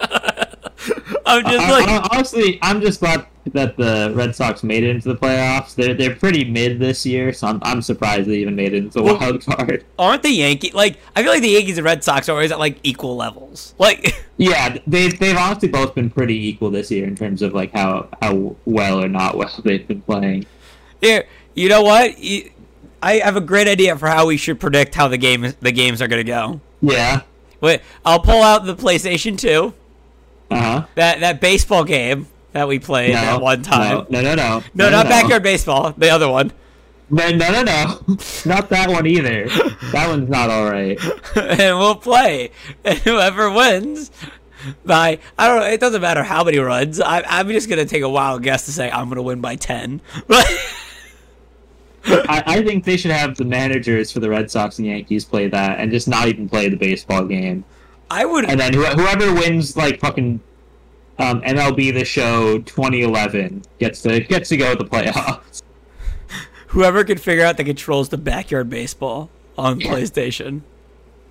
I'm just I- like. I- honestly, I'm just glad that the Red Sox made it into the playoffs. They're they're pretty mid this year, so I'm, I'm surprised they even made it into the Well- wild card. aren't the Yankees like? I feel like the Yankees and Red Sox are always at like equal levels. Like. Yeah, they they've honestly both been pretty equal this year in terms of like how how well or not well they've been playing. Here, you know what? You, I have a great idea for how we should predict how the game the games are going to go. Yeah. Wait, I'll pull out the PlayStation 2, Uh huh. that that baseball game that we played No, at one time. No, no, no, no. No, not backyard baseball. The other one. No, no, no, no. not that one either. That one's not all right. and we'll play. And whoever wins by I don't know. It doesn't matter how many runs. I, I'm just gonna take a wild guess to say I'm gonna win by ten. But I, I think they should have the managers for the Red Sox and Yankees play that, and just not even play the baseball game. I would. And then wh- whoever wins, like fucking um, MLB The Show 2011, gets to gets to go to the playoffs. Whoever can figure out the controls to backyard baseball on PlayStation.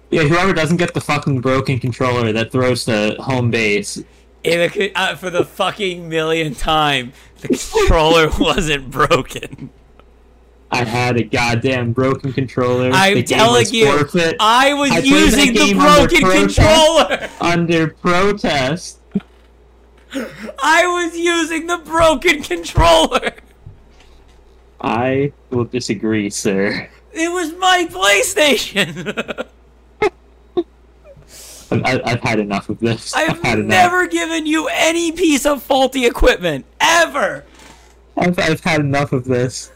Yeah, whoever doesn't get the fucking broken controller that throws to home base. It uh, for the fucking millionth time, the controller wasn't broken. I had a goddamn broken controller. I'm telling you, forfeit I was I using the game under broken protest. controller. under protest. I was using the broken controller. I will disagree, sir. It was my PlayStation. I've, I've I've had enough of this. I've had enough. never given you any piece of faulty equipment ever. I've, I've had enough of this.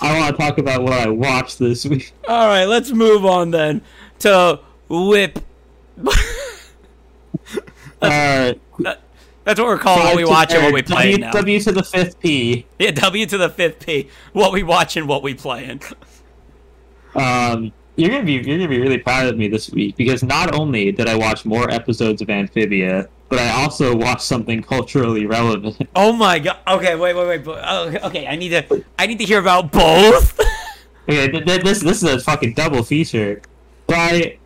I want to talk about what I watched this week. All right, let's move on then to whip. Uh, That's what we're calling what we watch and what we play W, now. W to the fifth P. Yeah, W to the fifth P. What we watch and what we playing. Um, you're gonna be you're gonna be really proud of me this week because not only did I watch more episodes of Amphibia, but I also watched something culturally relevant. Oh my god. Okay, wait, wait, wait. oh, Okay, I need to. I need to hear about both. Okay, th- th- this this is a fucking double feature. But I,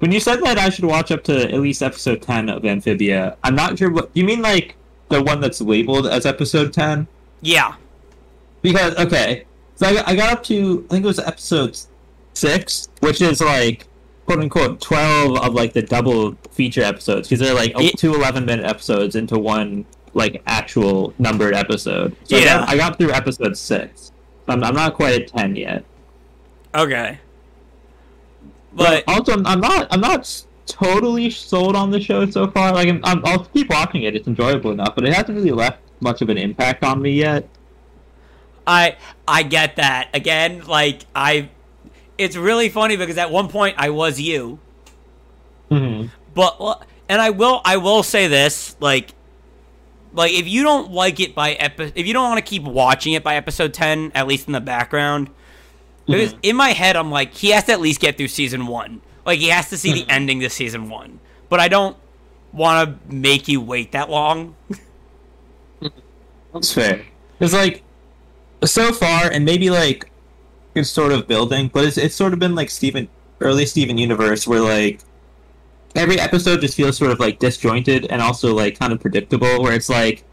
when you said that I should watch up to at least episode ten of Amphibia, I'm not sure what you mean. Like the one that's labeled as episode ten, yeah. because okay, so I got, I got up to I think it was episode six, which is like quote unquote twelve of like the double feature episodes because they're like It- two 11 minute episodes into one like actual numbered episode. So I Yeah. got- I got through episode six. I'm, I'm not quite at ten yet. Okay. But But also, I'm, I'm not I'm not totally sold on the show so far. Like, I'm, I'm, I'll keep watching it; it's enjoyable enough, but it hasn't really left much of an impact on me yet. I I get that. Again, like I it's really funny because at one point I was you. hmm But and I will I will say this, like like if you don't like it by epi- if you don't want to keep watching it by episode 10 at least in the background because Mhm. in my head I'm like he has to at least get through season 1. Like he has to see the ending to season 1. But I don't want to make you wait that long. That's fair. It's like so far, and maybe like it's sort of building, but it's it's sort of been like Steven early Steven universe where like every episode just feels sort of like disjointed and also like kind of predictable. Where it's like,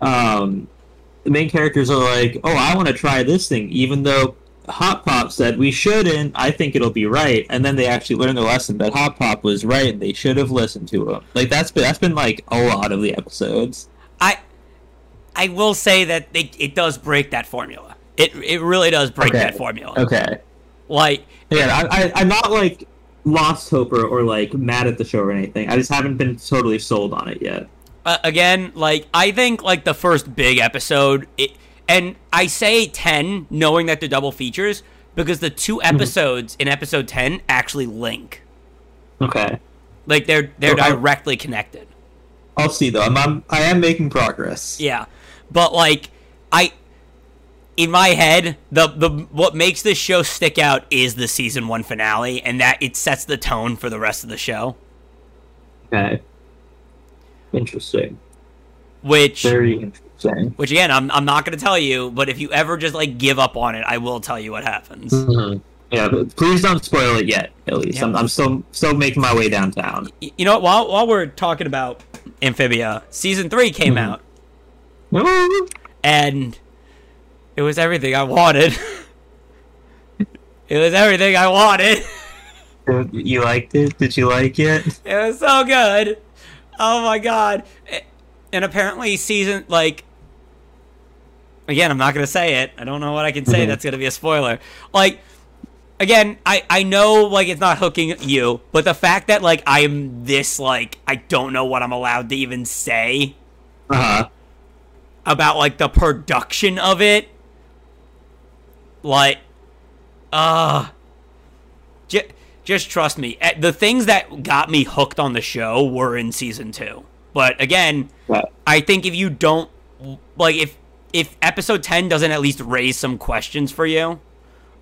um, the main characters are like, "Oh, I want to try this thing," even though Hop Pop said we shouldn't. I think it'll be right, and then they actually learn their lesson that Hop Pop was right, and they should have listened to him. Like that's been that's been like a lot of the episodes. I I will say that it, it does break that formula. It it really does break Okay. that formula. Okay. Like Yeah, I, I, I'm not like lost hope or, or like mad at the show or anything. I just haven't been totally sold on it yet. uh, again, like I think like the first big episode, it, and I say ten, knowing that they're double features because the two episodes in episode ten actually link. Okay, Like they're they're Okay. directly connected. I'll see though. I'm, I'm I am making progress. Yeah, but like I, in my head, the the what makes this show stick out is the season one finale, and that it sets the tone for the rest of the show. Okay. Interesting. Which Very interesting. which again, I'm I'm not gonna tell you, but if you ever just like give up on it, I will tell you what happens. Mhm. Yeah, but please don't spoil it yet. At least Yeah. I'm, I'm still still making my way downtown. You know, while while we're talking about Amphibia, season three came Mhm. out, and it was everything I wanted. it was everything I wanted. You liked it? Did you like it? It was so good. Oh my god. And apparently season like again, I'm not going to say it. I don't know what I can say Mhm. that's going to be a spoiler. Like again, I I know like it's not hooking you, but the fact that like I'm this like I don't know what I'm allowed to even say Uh huh. about like the production of it like uh j- just trust me. Eh, The things that got me hooked on the show were in season two. But again, But I think if you don't like if if episode 10 doesn't at least raise some questions for you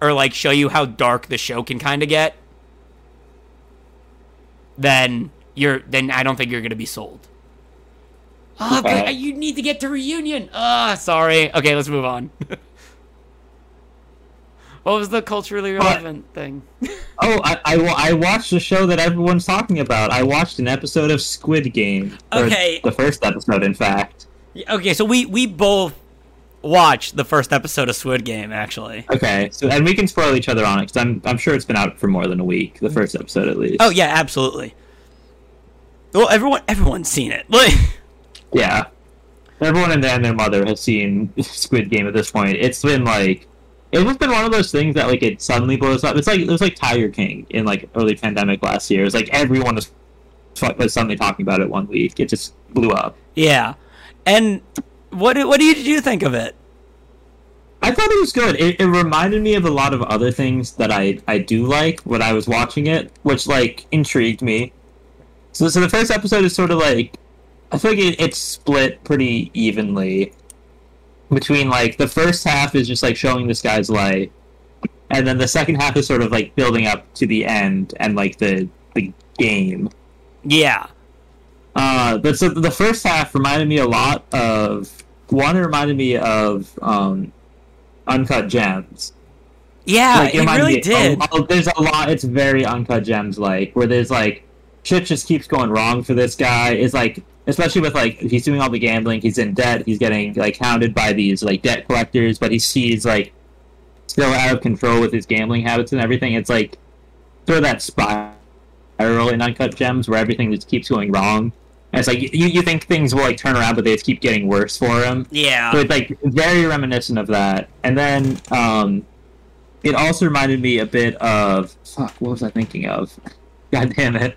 or like show you how dark the show can kind of get then you're then I don't think you're going to be sold. Oh, Okay. but you need to get to reunion. Ah, sorry. Okay, let's move on. what was the culturally relevant thing? oh, I, I, I watched the show that everyone's talking about. I watched an episode of Squid Game. Okay. the first episode, in fact. okay, so we we both watched the first episode of Squid Game actually. Okay, so and we can spoil each other on it because I'm I'm sure it's been out for more than a week. The first episode, at least. Oh yeah, absolutely. Well, everyone everyone's seen it. Like Yeah. Everyone and their, and their mother has seen Squid Game at this point. It's been like it's just been one of those things that like it suddenly blows up. It's like it was like Tiger King in like early pandemic last year. It's like everyone was, was suddenly talking about it one week. It just blew up. Yeah, and what what did you think of it? I thought it was good. It, it reminded me of a lot of other things that I, I do like when I was watching it, which like intrigued me. So so the first episode is sort of like I feel like it, it's split pretty evenly between like the first half is just like showing this guy's life, and then the second half is sort of like building up to the end and like the the game. Yeah, Uh, but so the first half reminded me a lot of one. It reminded me of um, Uncut Gems. yeah, Like, it reminded really did. a- there's a lot. It's very Uncut Gems like where there's like shit just keeps going wrong for this guy. It's like especially with like he's doing all the gambling. He's in debt. He's getting like hounded by these like debt collectors, but he sees like still out of control with his gambling habits and everything. It's like sort of that spiral in Uncut Gems where everything just keeps going wrong. And it's like you, you think things will like turn around, but they just keep getting worse for him. Yeah. So it's like very reminiscent of that. And then um, it also reminded me a bit of fuck. What was I thinking of? God damn it!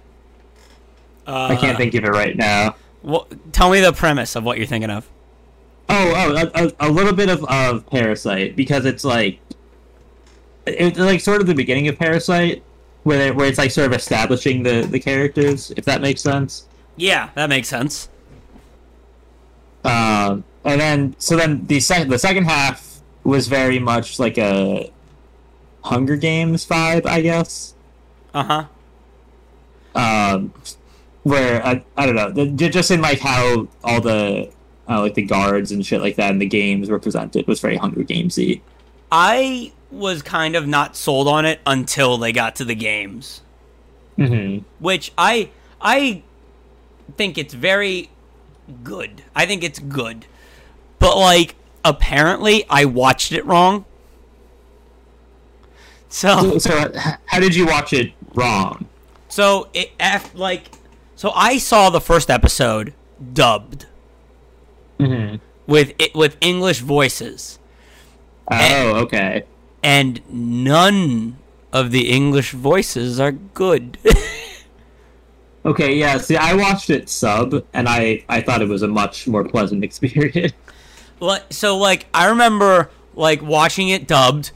uh, I can't think of it right now. Well, tell me the premise of what you're thinking of. Oh, oh, a, a, a little bit of, of Parasite because it's like it's like sort of the beginning of Parasite, where they, where it's like sort of establishing the the characters, if that makes sense. Yeah, that makes sense. Um, and then so then the second the second half was very much like a Hunger Games vibe, I guess. Uh huh. um, where I, I don't know, the- just in like how all the uh, like the guards and shit like that and the games were presented was very Hunger Gamesy. I was kind of not sold on it until they got to the games, Mm-hmm. which I I think it's very good. I think it's good, but like apparently I watched it wrong. So So, h- how did you watch it wrong? so it like so I saw the first episode dubbed Mm-hmm. with it with English voices. Oh, okay. and none of the English voices are good. Okay, yeah. See, I watched it sub, and I I thought it was a much more pleasant experience. So, like, I remember like watching it dubbed,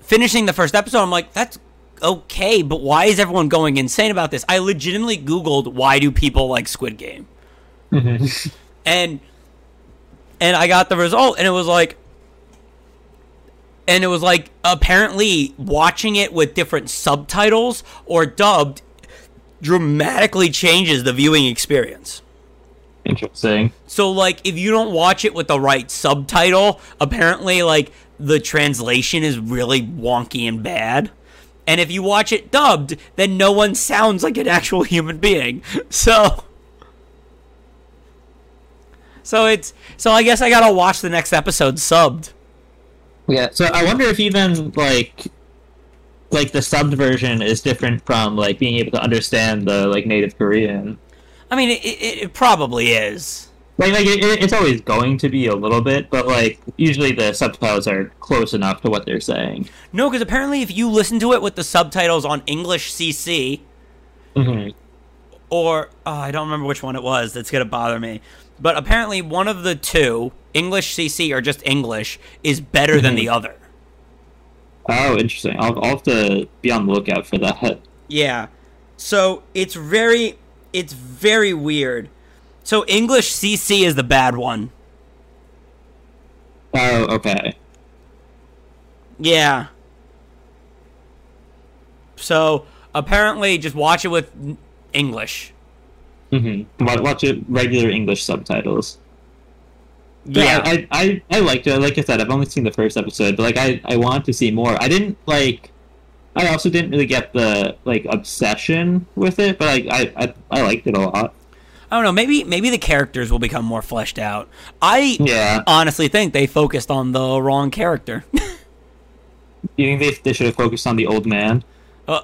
finishing the first episode. I'm like, that's okay, but why is everyone going insane about this? I legitimately Googled why do people like Squid Game, mm-hmm. and and I got the result, and it was like. And it was like apparently watching it with different subtitles or dubbed dramatically changes the viewing experience. Interesting. So like if you don't watch it with the right subtitle, apparently like the translation is really wonky and bad. And if you watch it dubbed, then no one sounds like an actual human being. So So it's so I guess I got to watch the next episode subbed. Yeah. So I wonder if even like like the subbed version is different from like being able to understand the like native Korean. I mean it, it, it probably is. Like, like it, it's always going to be a little bit, but like usually the subtitles are close enough to what they're saying. No, cuz apparently if you listen to it with the subtitles on English CC, Mm-hmm. or oh, I don't remember which one it was that's gonna bother me. But apparently, one of the two, English CC or just English, is better than Mhm. the other. Oh, interesting. I'll, I'll have to be on the lookout for that. Yeah. So it's very it's very weird. So English CC is the bad one. Oh, okay. Yeah. So apparently just watch it with English. Mm-hmm. Watch it regular English subtitles. Yeah. I, I, I, I liked it. Like I said, I've only seen the first episode, but like I, I want to see more. I didn't like. I also didn't really get the like obsession with it, but like I, I, I liked it a lot. I don't know. Maybe maybe the characters will become more fleshed out. I Yeah. honestly think they focused on the wrong character. You think they, they should have focused on the old man? uh,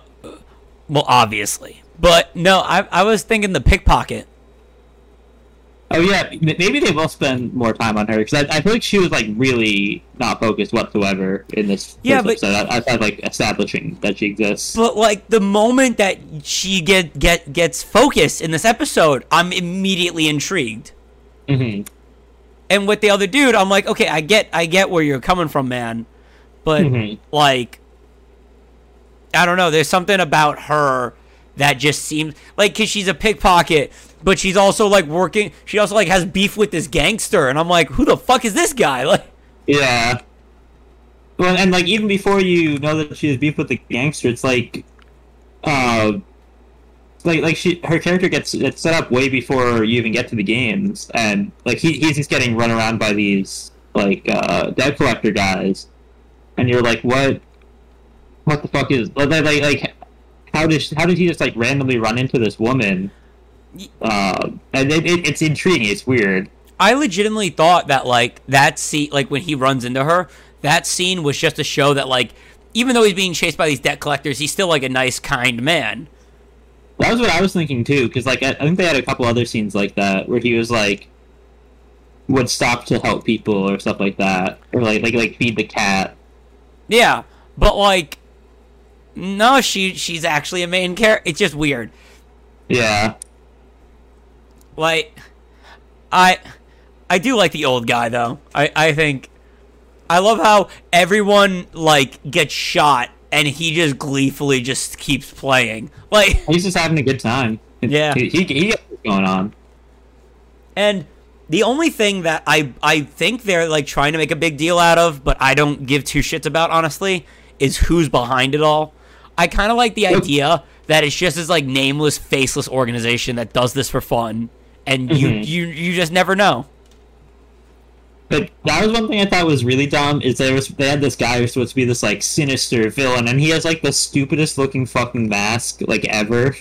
well, obviously, but no. I I was thinking the pickpocket. Oh yeah, maybe they will spend more time on her because I, I feel like she was like really not focused whatsoever in this Yeah, but- episode. Outside like establishing that she exists. But like the moment that she get get gets focused in this episode, I'm immediately intrigued. hmm And with the other dude, I'm like, okay, I get I get where you're coming from, man. But Mhm. like I don't know, there's something about her that just seems like cuz she's a pickpocket, but she's also like working she also like has beef with this gangster and I'm like, who the fuck is this guy? Like Yeah. Well, and like even before you know that she has beef with the gangster, it's like, uh, like like she her character gets it's set up way before you even get to the games, and like he he's just getting run around by these like uh, debt collector guys, and you're like, what, what the fuck is like like, like how did how did he just like randomly run into this woman? Uh, and it, it, it's intriguing. It's weird. I legitimately thought that like that scene, like when he runs into her, that scene was just to show that like even though he's being chased by these debt collectors, he's still like a nice, kind man. That was what I was thinking too, because like I, I think they had a couple other scenes like that where he was like would stop to help people or stuff like that, or like like like feed the cat. Yeah, but like, no, she she's actually a main character. It's just weird. Yeah, Like, I I do like the old guy though. I I think I love how everyone like gets shot and he just gleefully just keeps playing. Like. he's just having a good time. Yeah. he he, he going on. And the only thing that I I think they're like trying to make a big deal out of, but I don't give two shits about honestly, is who's behind it all. I kind of like the idea that it's just this like nameless, faceless organization that does this for fun, and you Mhm. you you just never know. But that was one thing I thought was really dumb is there was they had this guy who's supposed to be this like sinister villain, and he has like the stupidest looking fucking mask like ever.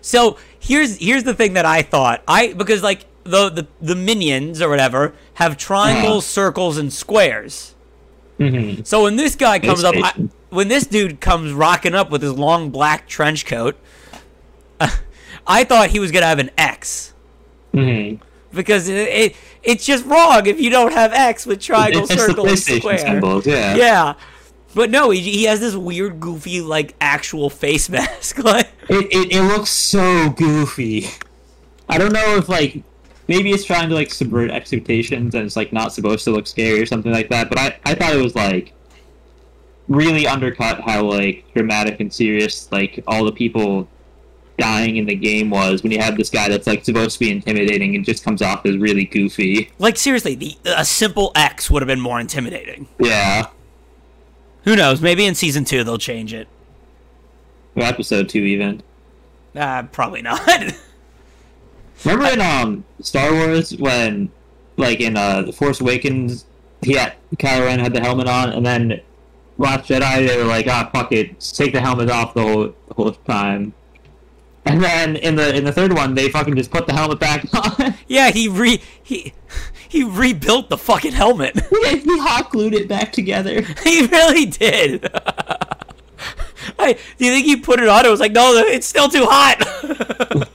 So here's here's the thing that I thought I because like the the, the minions or whatever have triangles, circles, and squares. hmm So when this guy comes up, I, when this dude comes rocking up with his long black trench coat, I thought he was gonna have an X hmm because it, it it's just wrong if you don't have X with triangle, It's circle, and square. symbols, yeah. Yeah, but no, he, he has this weird, goofy, like actual face mask. like, It, it, it looks so goofy. I don't know if like maybe it's trying to like subvert expectations and it's like not supposed to look scary or something like that. But I, I thought it was like really undercut how like dramatic and serious like all the people dying in the game was when you have this guy that's like supposed to be intimidating and just comes off as really goofy. like seriously, the a simple X would have been more intimidating. Yeah. Who knows? Maybe in season two they'll change it. Or episode two even. Uh, probably not. Remember in um Star Wars when like in uh the Force Awakens he had Kylo Ren had the helmet on and then Last Jedi they were like, ah fuck it, take the helmet off the whole the whole time. And then in the in the third one they fucking just put the helmet back on. yeah, he re he he rebuilt the fucking helmet. he he hot glued it back together. he really did. I, do you think he put it on? It was like, no, it's still too hot.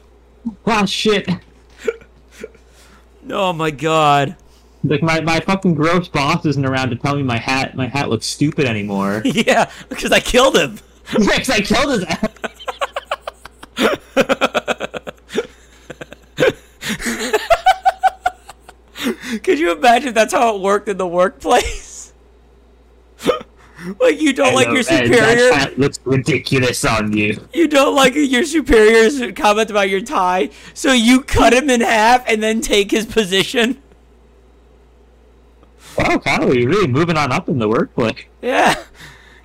Ah shit. oh my god. Like my, my fucking gross boss isn't around to tell me my hat my hat looks stupid anymore. Yeah, because I killed him. Because I killed his ass. Could you imagine that's how it worked in the workplace? Like you don't like your superior. That looks ridiculous on you. You don't like your superior's comment about your tie, so you cut him in half and then take his position. Wow, Kyle, you're really moving on up in the workplace. Yeah.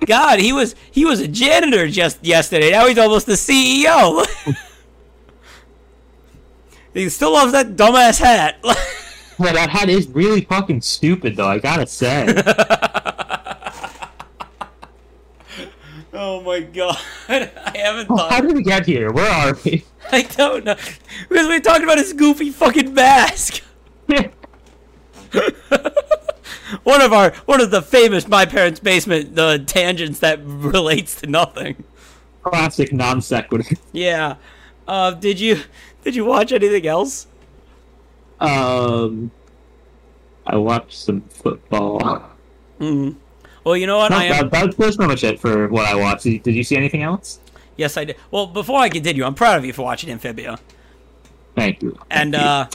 God, he was he was a janitor just yesterday. Now he's almost the CEO. he still loves that dumbass hat. Yeah, that hat is really fucking stupid, though. I gotta say. oh my god. I haven't Oh, How did we get here? Where are we? I don't know. Because we talked about his goofy fucking mask. One of our one of the famous my parents' basement the tangents that relates to nothing. Classic non sequitur. Yeah. Uh, did you did you watch anything else? Um, I watched some football. Mm. Well, you know what? No, I am. that, that's pretty much it for what I watched. Did, did you see anything else? Yes, I did. Well, before I continue, I'm proud of you for watching Amphibia. Thank you. And you. uh,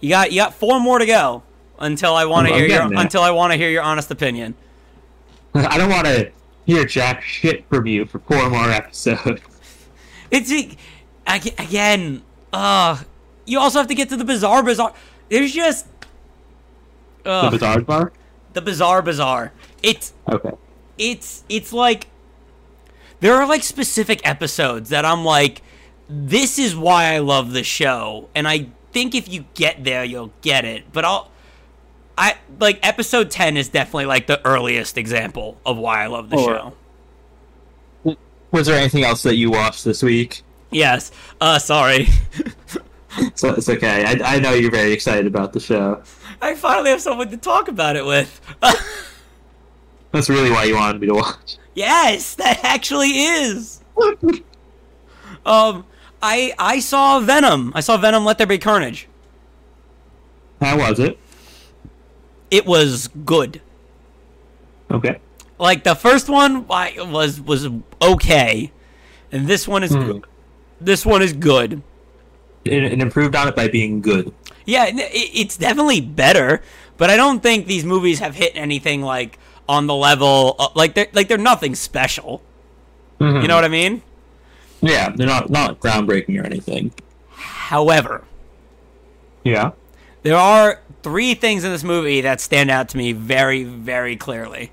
you got you got four more to go until I want to hear your there. until I want to hear your honest opinion. I don't want to hear jack shit from you for four more episodes. It's again. Uh, you also have to get to the Bizarre Bazaar. There's just The uh, Bizarre Bar? the Bizarre Bazaar. It's Okay. it's it's like there are like specific episodes that I'm like this is why I love the show and I think if you get there you'll get it but I'll I like episode 10 is definitely like the earliest example of why I love the Or- show. Was there anything else that you watched this week? Yes. Uh sorry. So it's okay. I, I know you're very excited about the show. I finally have someone to talk about it with. That's really why you wanted me to watch. yes, that actually is. Um I I saw Venom. I saw Venom Let There Be Carnage. How was it? It was good. Okay. like the first one I- was was okay, and this one is Hmm. good. This one is good. It, it improved on it by being good. Yeah, it, it's definitely better, but I don't think these movies have hit anything like on the level of, like they're like they're nothing special. You know what I mean? Yeah, they're not not groundbreaking or anything. However, Yeah. there are three things in this movie that stand out to me very very clearly.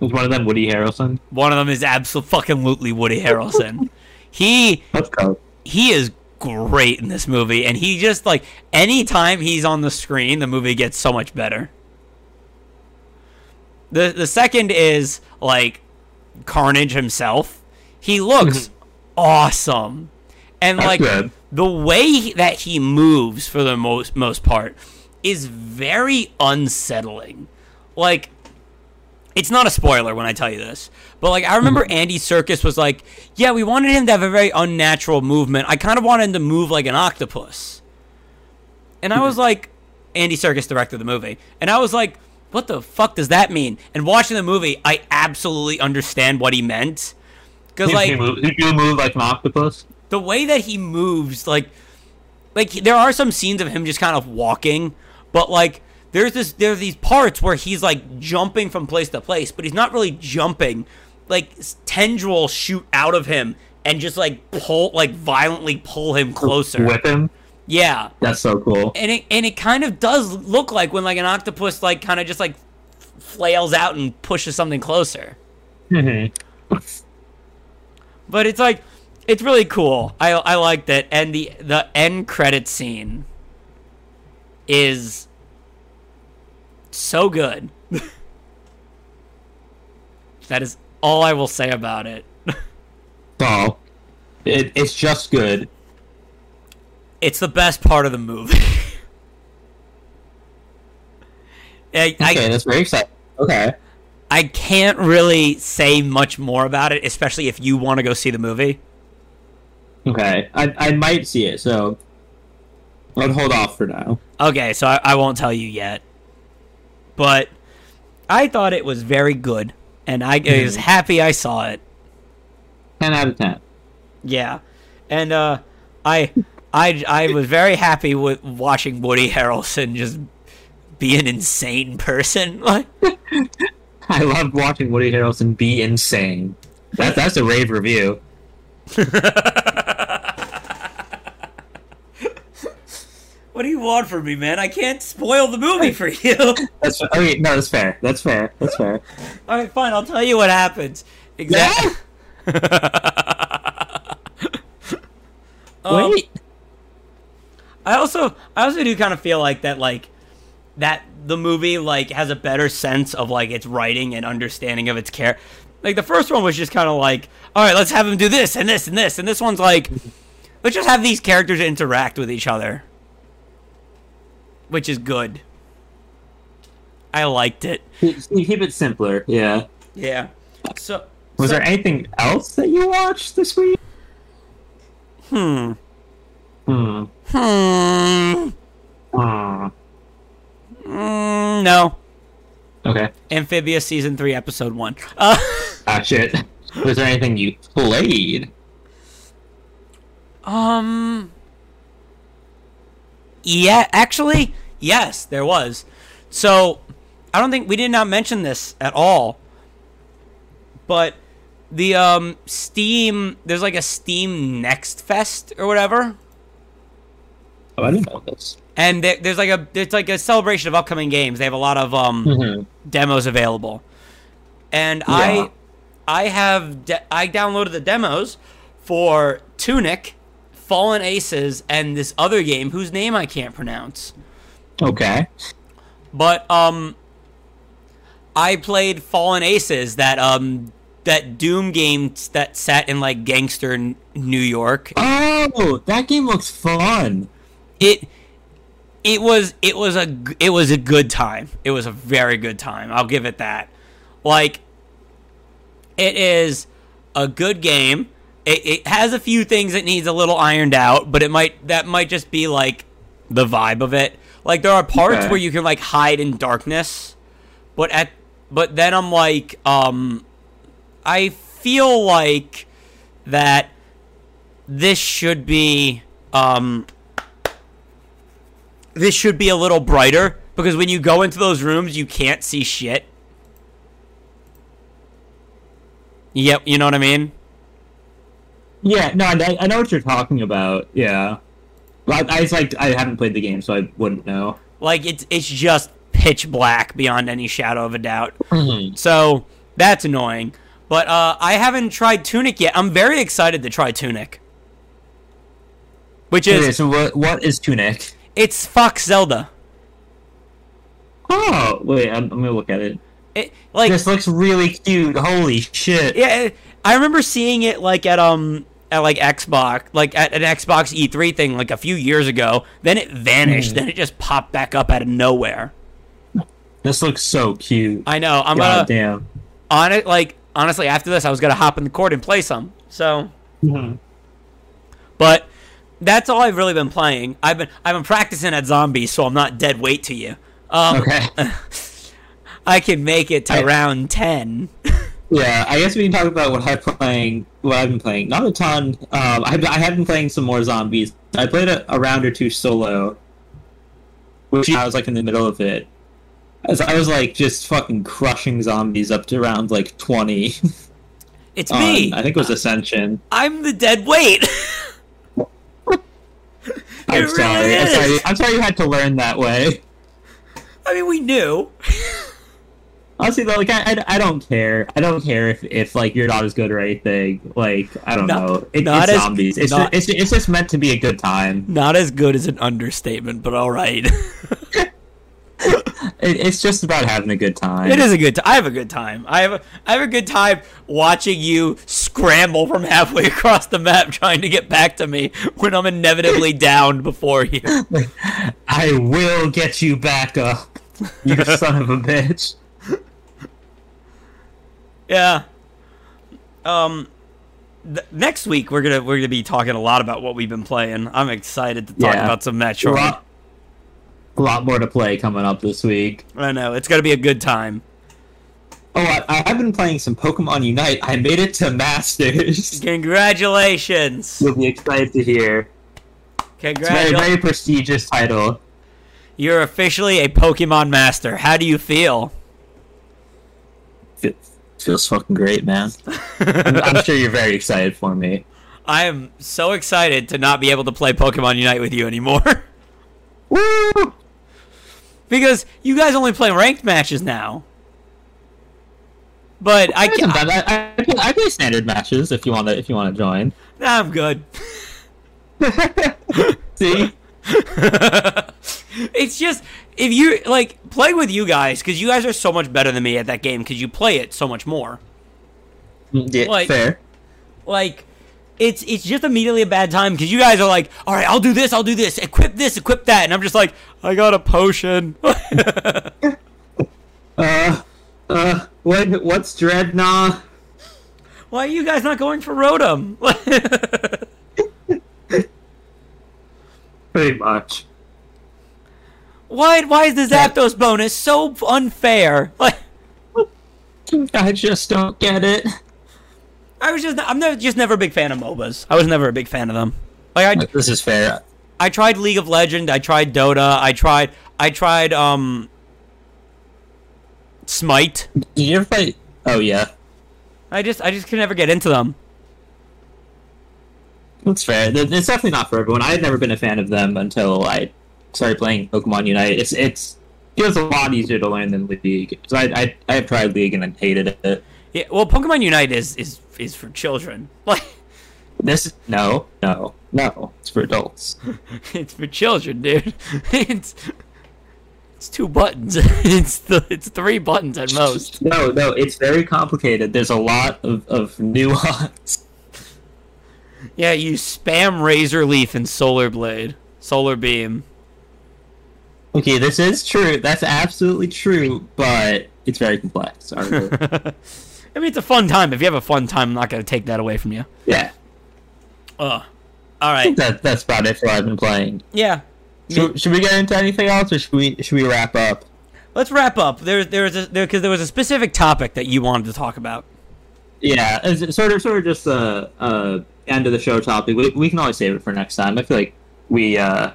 Was one of them Woody Harrelson? One of them is absolutely Woody Harrelson. he Let's go. he is great in this movie and he just like anytime he's on the screen the movie gets so much better the the second is like carnage himself he looks mm-hmm. awesome and That's like good. the way that he moves for the most most part is very unsettling like it's not a spoiler when I tell you this, but like I remember mm-hmm. Andy Serkis was like, "Yeah, we wanted him to have a very unnatural movement. I kind of wanted him to move like an octopus." And I was mm-hmm. like, Andy Serkis directed the movie, and I was like, "What the fuck does that mean?" And watching the movie, I absolutely understand what he meant because like he move, move like an octopus? the way that he moves, like, like there are some scenes of him just kind of walking, but like there's this there's these parts where he's like jumping from place to place, but he's not really jumping. Like tendrils shoot out of him and just like pull, like violently pull him closer. Whip him? Yeah, That's so cool. and it and it kind of does look like when like an octopus like kind of just like flails out and pushes something closer. Mhm. But it's like it's really cool. I I like that, and the the end credit scene is so good. that is all I will say about it. So, it, it's just good. It's the best part of the movie. I, Okay, I, that's very exciting. Okay. I can't really say much more about it, especially if you want to go see the movie. Okay. I, I might see it, so I'd hold off for now. Okay, so I, I won't tell you yet. But I thought it was very good, and I was happy I saw it. 10 out of 10. Yeah, and uh, I, I, I was very happy with watching Woody Harrelson just be an insane person. Like, I loved watching Woody Harrelson be insane. That, that's a rave review. What do you want from me, man? I can't spoil the movie for you. That's okay. No, that's fair. That's fair. That's fair. All right, fine. I'll tell you what happens. Exactly. Um, Wait. I also I also do kind of feel like that like that the movie like has a better sense of like its writing and understanding of its care. Like the first one was just kind of like, all right, let's have him do this and this and this, and this one's like, let's just have these characters interact with each other, which is good. I liked it. Keep, it simpler. Yeah. Yeah. So Was so- there anything else that you watched this week? Hmm. Hmm. Hmm. Hmm. Mm, no. Okay. Amphibia season three, episode one. Uh, Ah, shit. Was there anything you played? um. Yeah, actually, yes, there was. So, I don't think we did not mention this at all. But the um Steam, there's like a Steam Next Fest or whatever. Oh, I didn't know this. and there, there's like a it's like a celebration of upcoming games. They have a lot of um Mhm. demos available, and Yeah. I I have de- I downloaded the demos for Tunic, Fallen Aces, and this other game whose name I can't pronounce. Okay. But um, I played Fallen Aces, that um that Doom game that sat in like gangster N- New York. Oh, that game looks fun. it it was it was a it was a good time. It was a very good time. I'll give it that. Like it is a good game. It, it has a few things that needs a little ironed out, but it might that might just be like the vibe of it. Like there are parts Okay. where you can like hide in darkness, but at but then I'm like um I feel like that this should be um this should be a little brighter because when you go into those rooms you can't see shit. Yep, you know what I mean? Yeah, no, I, I know what you're talking about. Yeah. I, I, it's like I haven't played the game, so I wouldn't know. Like it's it's just pitch black beyond any shadow of a doubt. Mhm. So that's annoying. But uh, I haven't tried Tunic yet. I'm very excited to try Tunic. Which Okay, is so what what is Tunic? it's Fox Zelda. Oh, wait, I'm, I'm gonna look at it. It, like This looks really cute. Holy shit. yeah, I remember seeing it like at um at like Xbox, like at an Xbox E3 thing like a few years ago. Then it vanished. Hmm. Then it just popped back up out of nowhere. This looks so cute. I know. I'm God gonna damn. on it. Like honestly, after this, I was gonna hop in the court and play some. So, Mhm. but that's all I've really been playing. I've been I've been practicing at zombies, so I'm not dead weight to you. Um, Okay. I can make it to I- round ten. Yeah, I guess we can talk about what I'm playing. What I've been playing, not a ton. Um, I, I have been playing some more zombies. I played a, a round or two solo, which I was like in the middle of it. As I was like just fucking crushing zombies up to around like twenty. It's on- me. I think it was Ascension. I'm the dead weight. I'm really sorry. I'm sorry. I'm sorry you had to learn that way. I mean, we knew. Honestly, though, like I, I, I don't care. I don't care if, if like you're not as good or anything. Like I don't No- know. It, not it's as- zombies. It's, not- just, it's it's just meant to be a good time. Not as good as an understatement, but all right. It, it's just about having a good time. it is a good. time i have a good time. I have. A, I have a good time watching you scramble from halfway across the map trying to get back to me when I'm inevitably downed before you. I will get you back up, you son of a bitch. Yeah. Um. Th- next week we're gonna we're gonna be talking a lot about what we've been playing. I'm excited to talk Yeah. about some A Metroid. lot, a lot more to play coming up this week. I know it's gonna be a good time. Oh, I, I've been playing some Pokemon Unite. I made it to Masters. Congratulations! You'll be excited to hear. It's a very, very prestigious title. You're officially a Pokemon master. How do you feel? Fe- feels fucking great, man. I'm, I'm sure you're very excited for me. I am so excited to not be able to play Pokemon Unite with you anymore. Woo! because you guys only play ranked matches now. But I can't. I, I, I, play- I play standard matches if you want to if you want to join. I'm good. See, it's just if you like play with you guys because you guys are so much better than me at that game because you play it so much more. yeah, Like- fair. Like it's it's just immediately a bad time because you guys are like, all right, I'll do this, I'll do this, equip this, equip that, and I'm just like, I got a potion. Uh, uh, what what's Drednaw? Why are you guys not going for Rotom? Pretty much. why why is the Zapdos bonus so unfair? Like I just don't get it. I was just I'm never, just never a big fan of MOBAs. I was never a big fan of them. Like I This is fair. I tried League of Legend, I tried Dota, I tried I tried um Smite. Did you ever play? Oh yeah, I just I just could never get into them. That's fair. It's definitely not for everyone. I had never been a fan of them until I started playing Pokemon Unite. It's it's feels a lot easier to learn than League. So I I, I have tried League and then hated it. Yeah, well Pokemon Unite is is is for children. Like This no no no. It's for adults. it's for children, dude. It's it's two buttons. It's the it's three buttons at most. No no. It's very complicated. There's a lot of of nuance. Yeah, you spam Razor Leaf and Solar Blade, Solar Beam. Okay, this is true. That's absolutely true, but it's very complex. I mean, it's a fun time. If you have a fun time, I'm not going to take that away from you. yeah, Ugh. All I think that that's about it for what I've been playing. Yeah. Should, should we get into anything else, or should we should we wrap up? Let's wrap up. There's there's a there because there was a specific topic that you wanted to talk about. Yeah, it's sort of sort of just a, a end of the show topic. We, we can always save it for next time. I feel like we uh,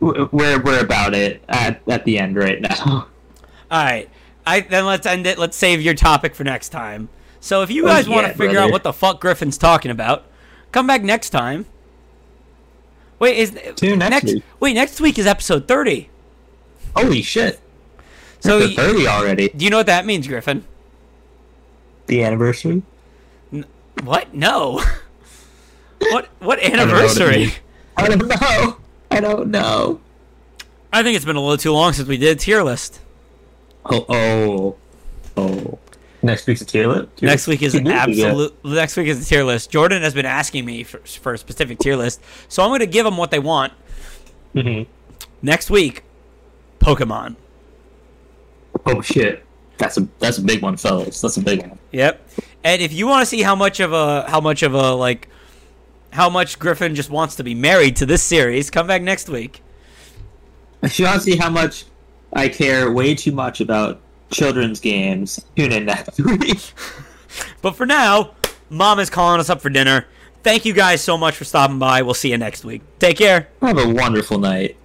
we're we're about it at at the end right now. All right. I then let's end it. Let's save your topic for next time. So if you guys Oh, want to yeah, figure brother. out what the fuck Griffin's talking about, come back next time. Wait, is Tune next week. Wait, next week is episode thirty. Holy shit! So So thirty already. do you know what that means, Griffin? The anniversary. What? No. what? What know what it anniversary? I don't know. I don't know. I think it's been a little too long since we did a tier list. Oh oh oh. Next week's a tier list. Next week is Tier list we absolute. Next week is a tier list. Jordan has been asking me for, for a specific tier list, so I'm going to give them what they want. Mhm. Next week, Pokemon. Oh shit. That's a that's a big one, fellas. That's a big one. Yep. And if you want to see how much of a how much of a like how much Griffin just wants to be married to this series, come back next week. If you want to see how much I care way too much about children's games, tune in next week. But for now, Mom is calling us up for dinner. Thank you guys so much for stopping by. We'll see you next week. Take care. Have a wonderful night.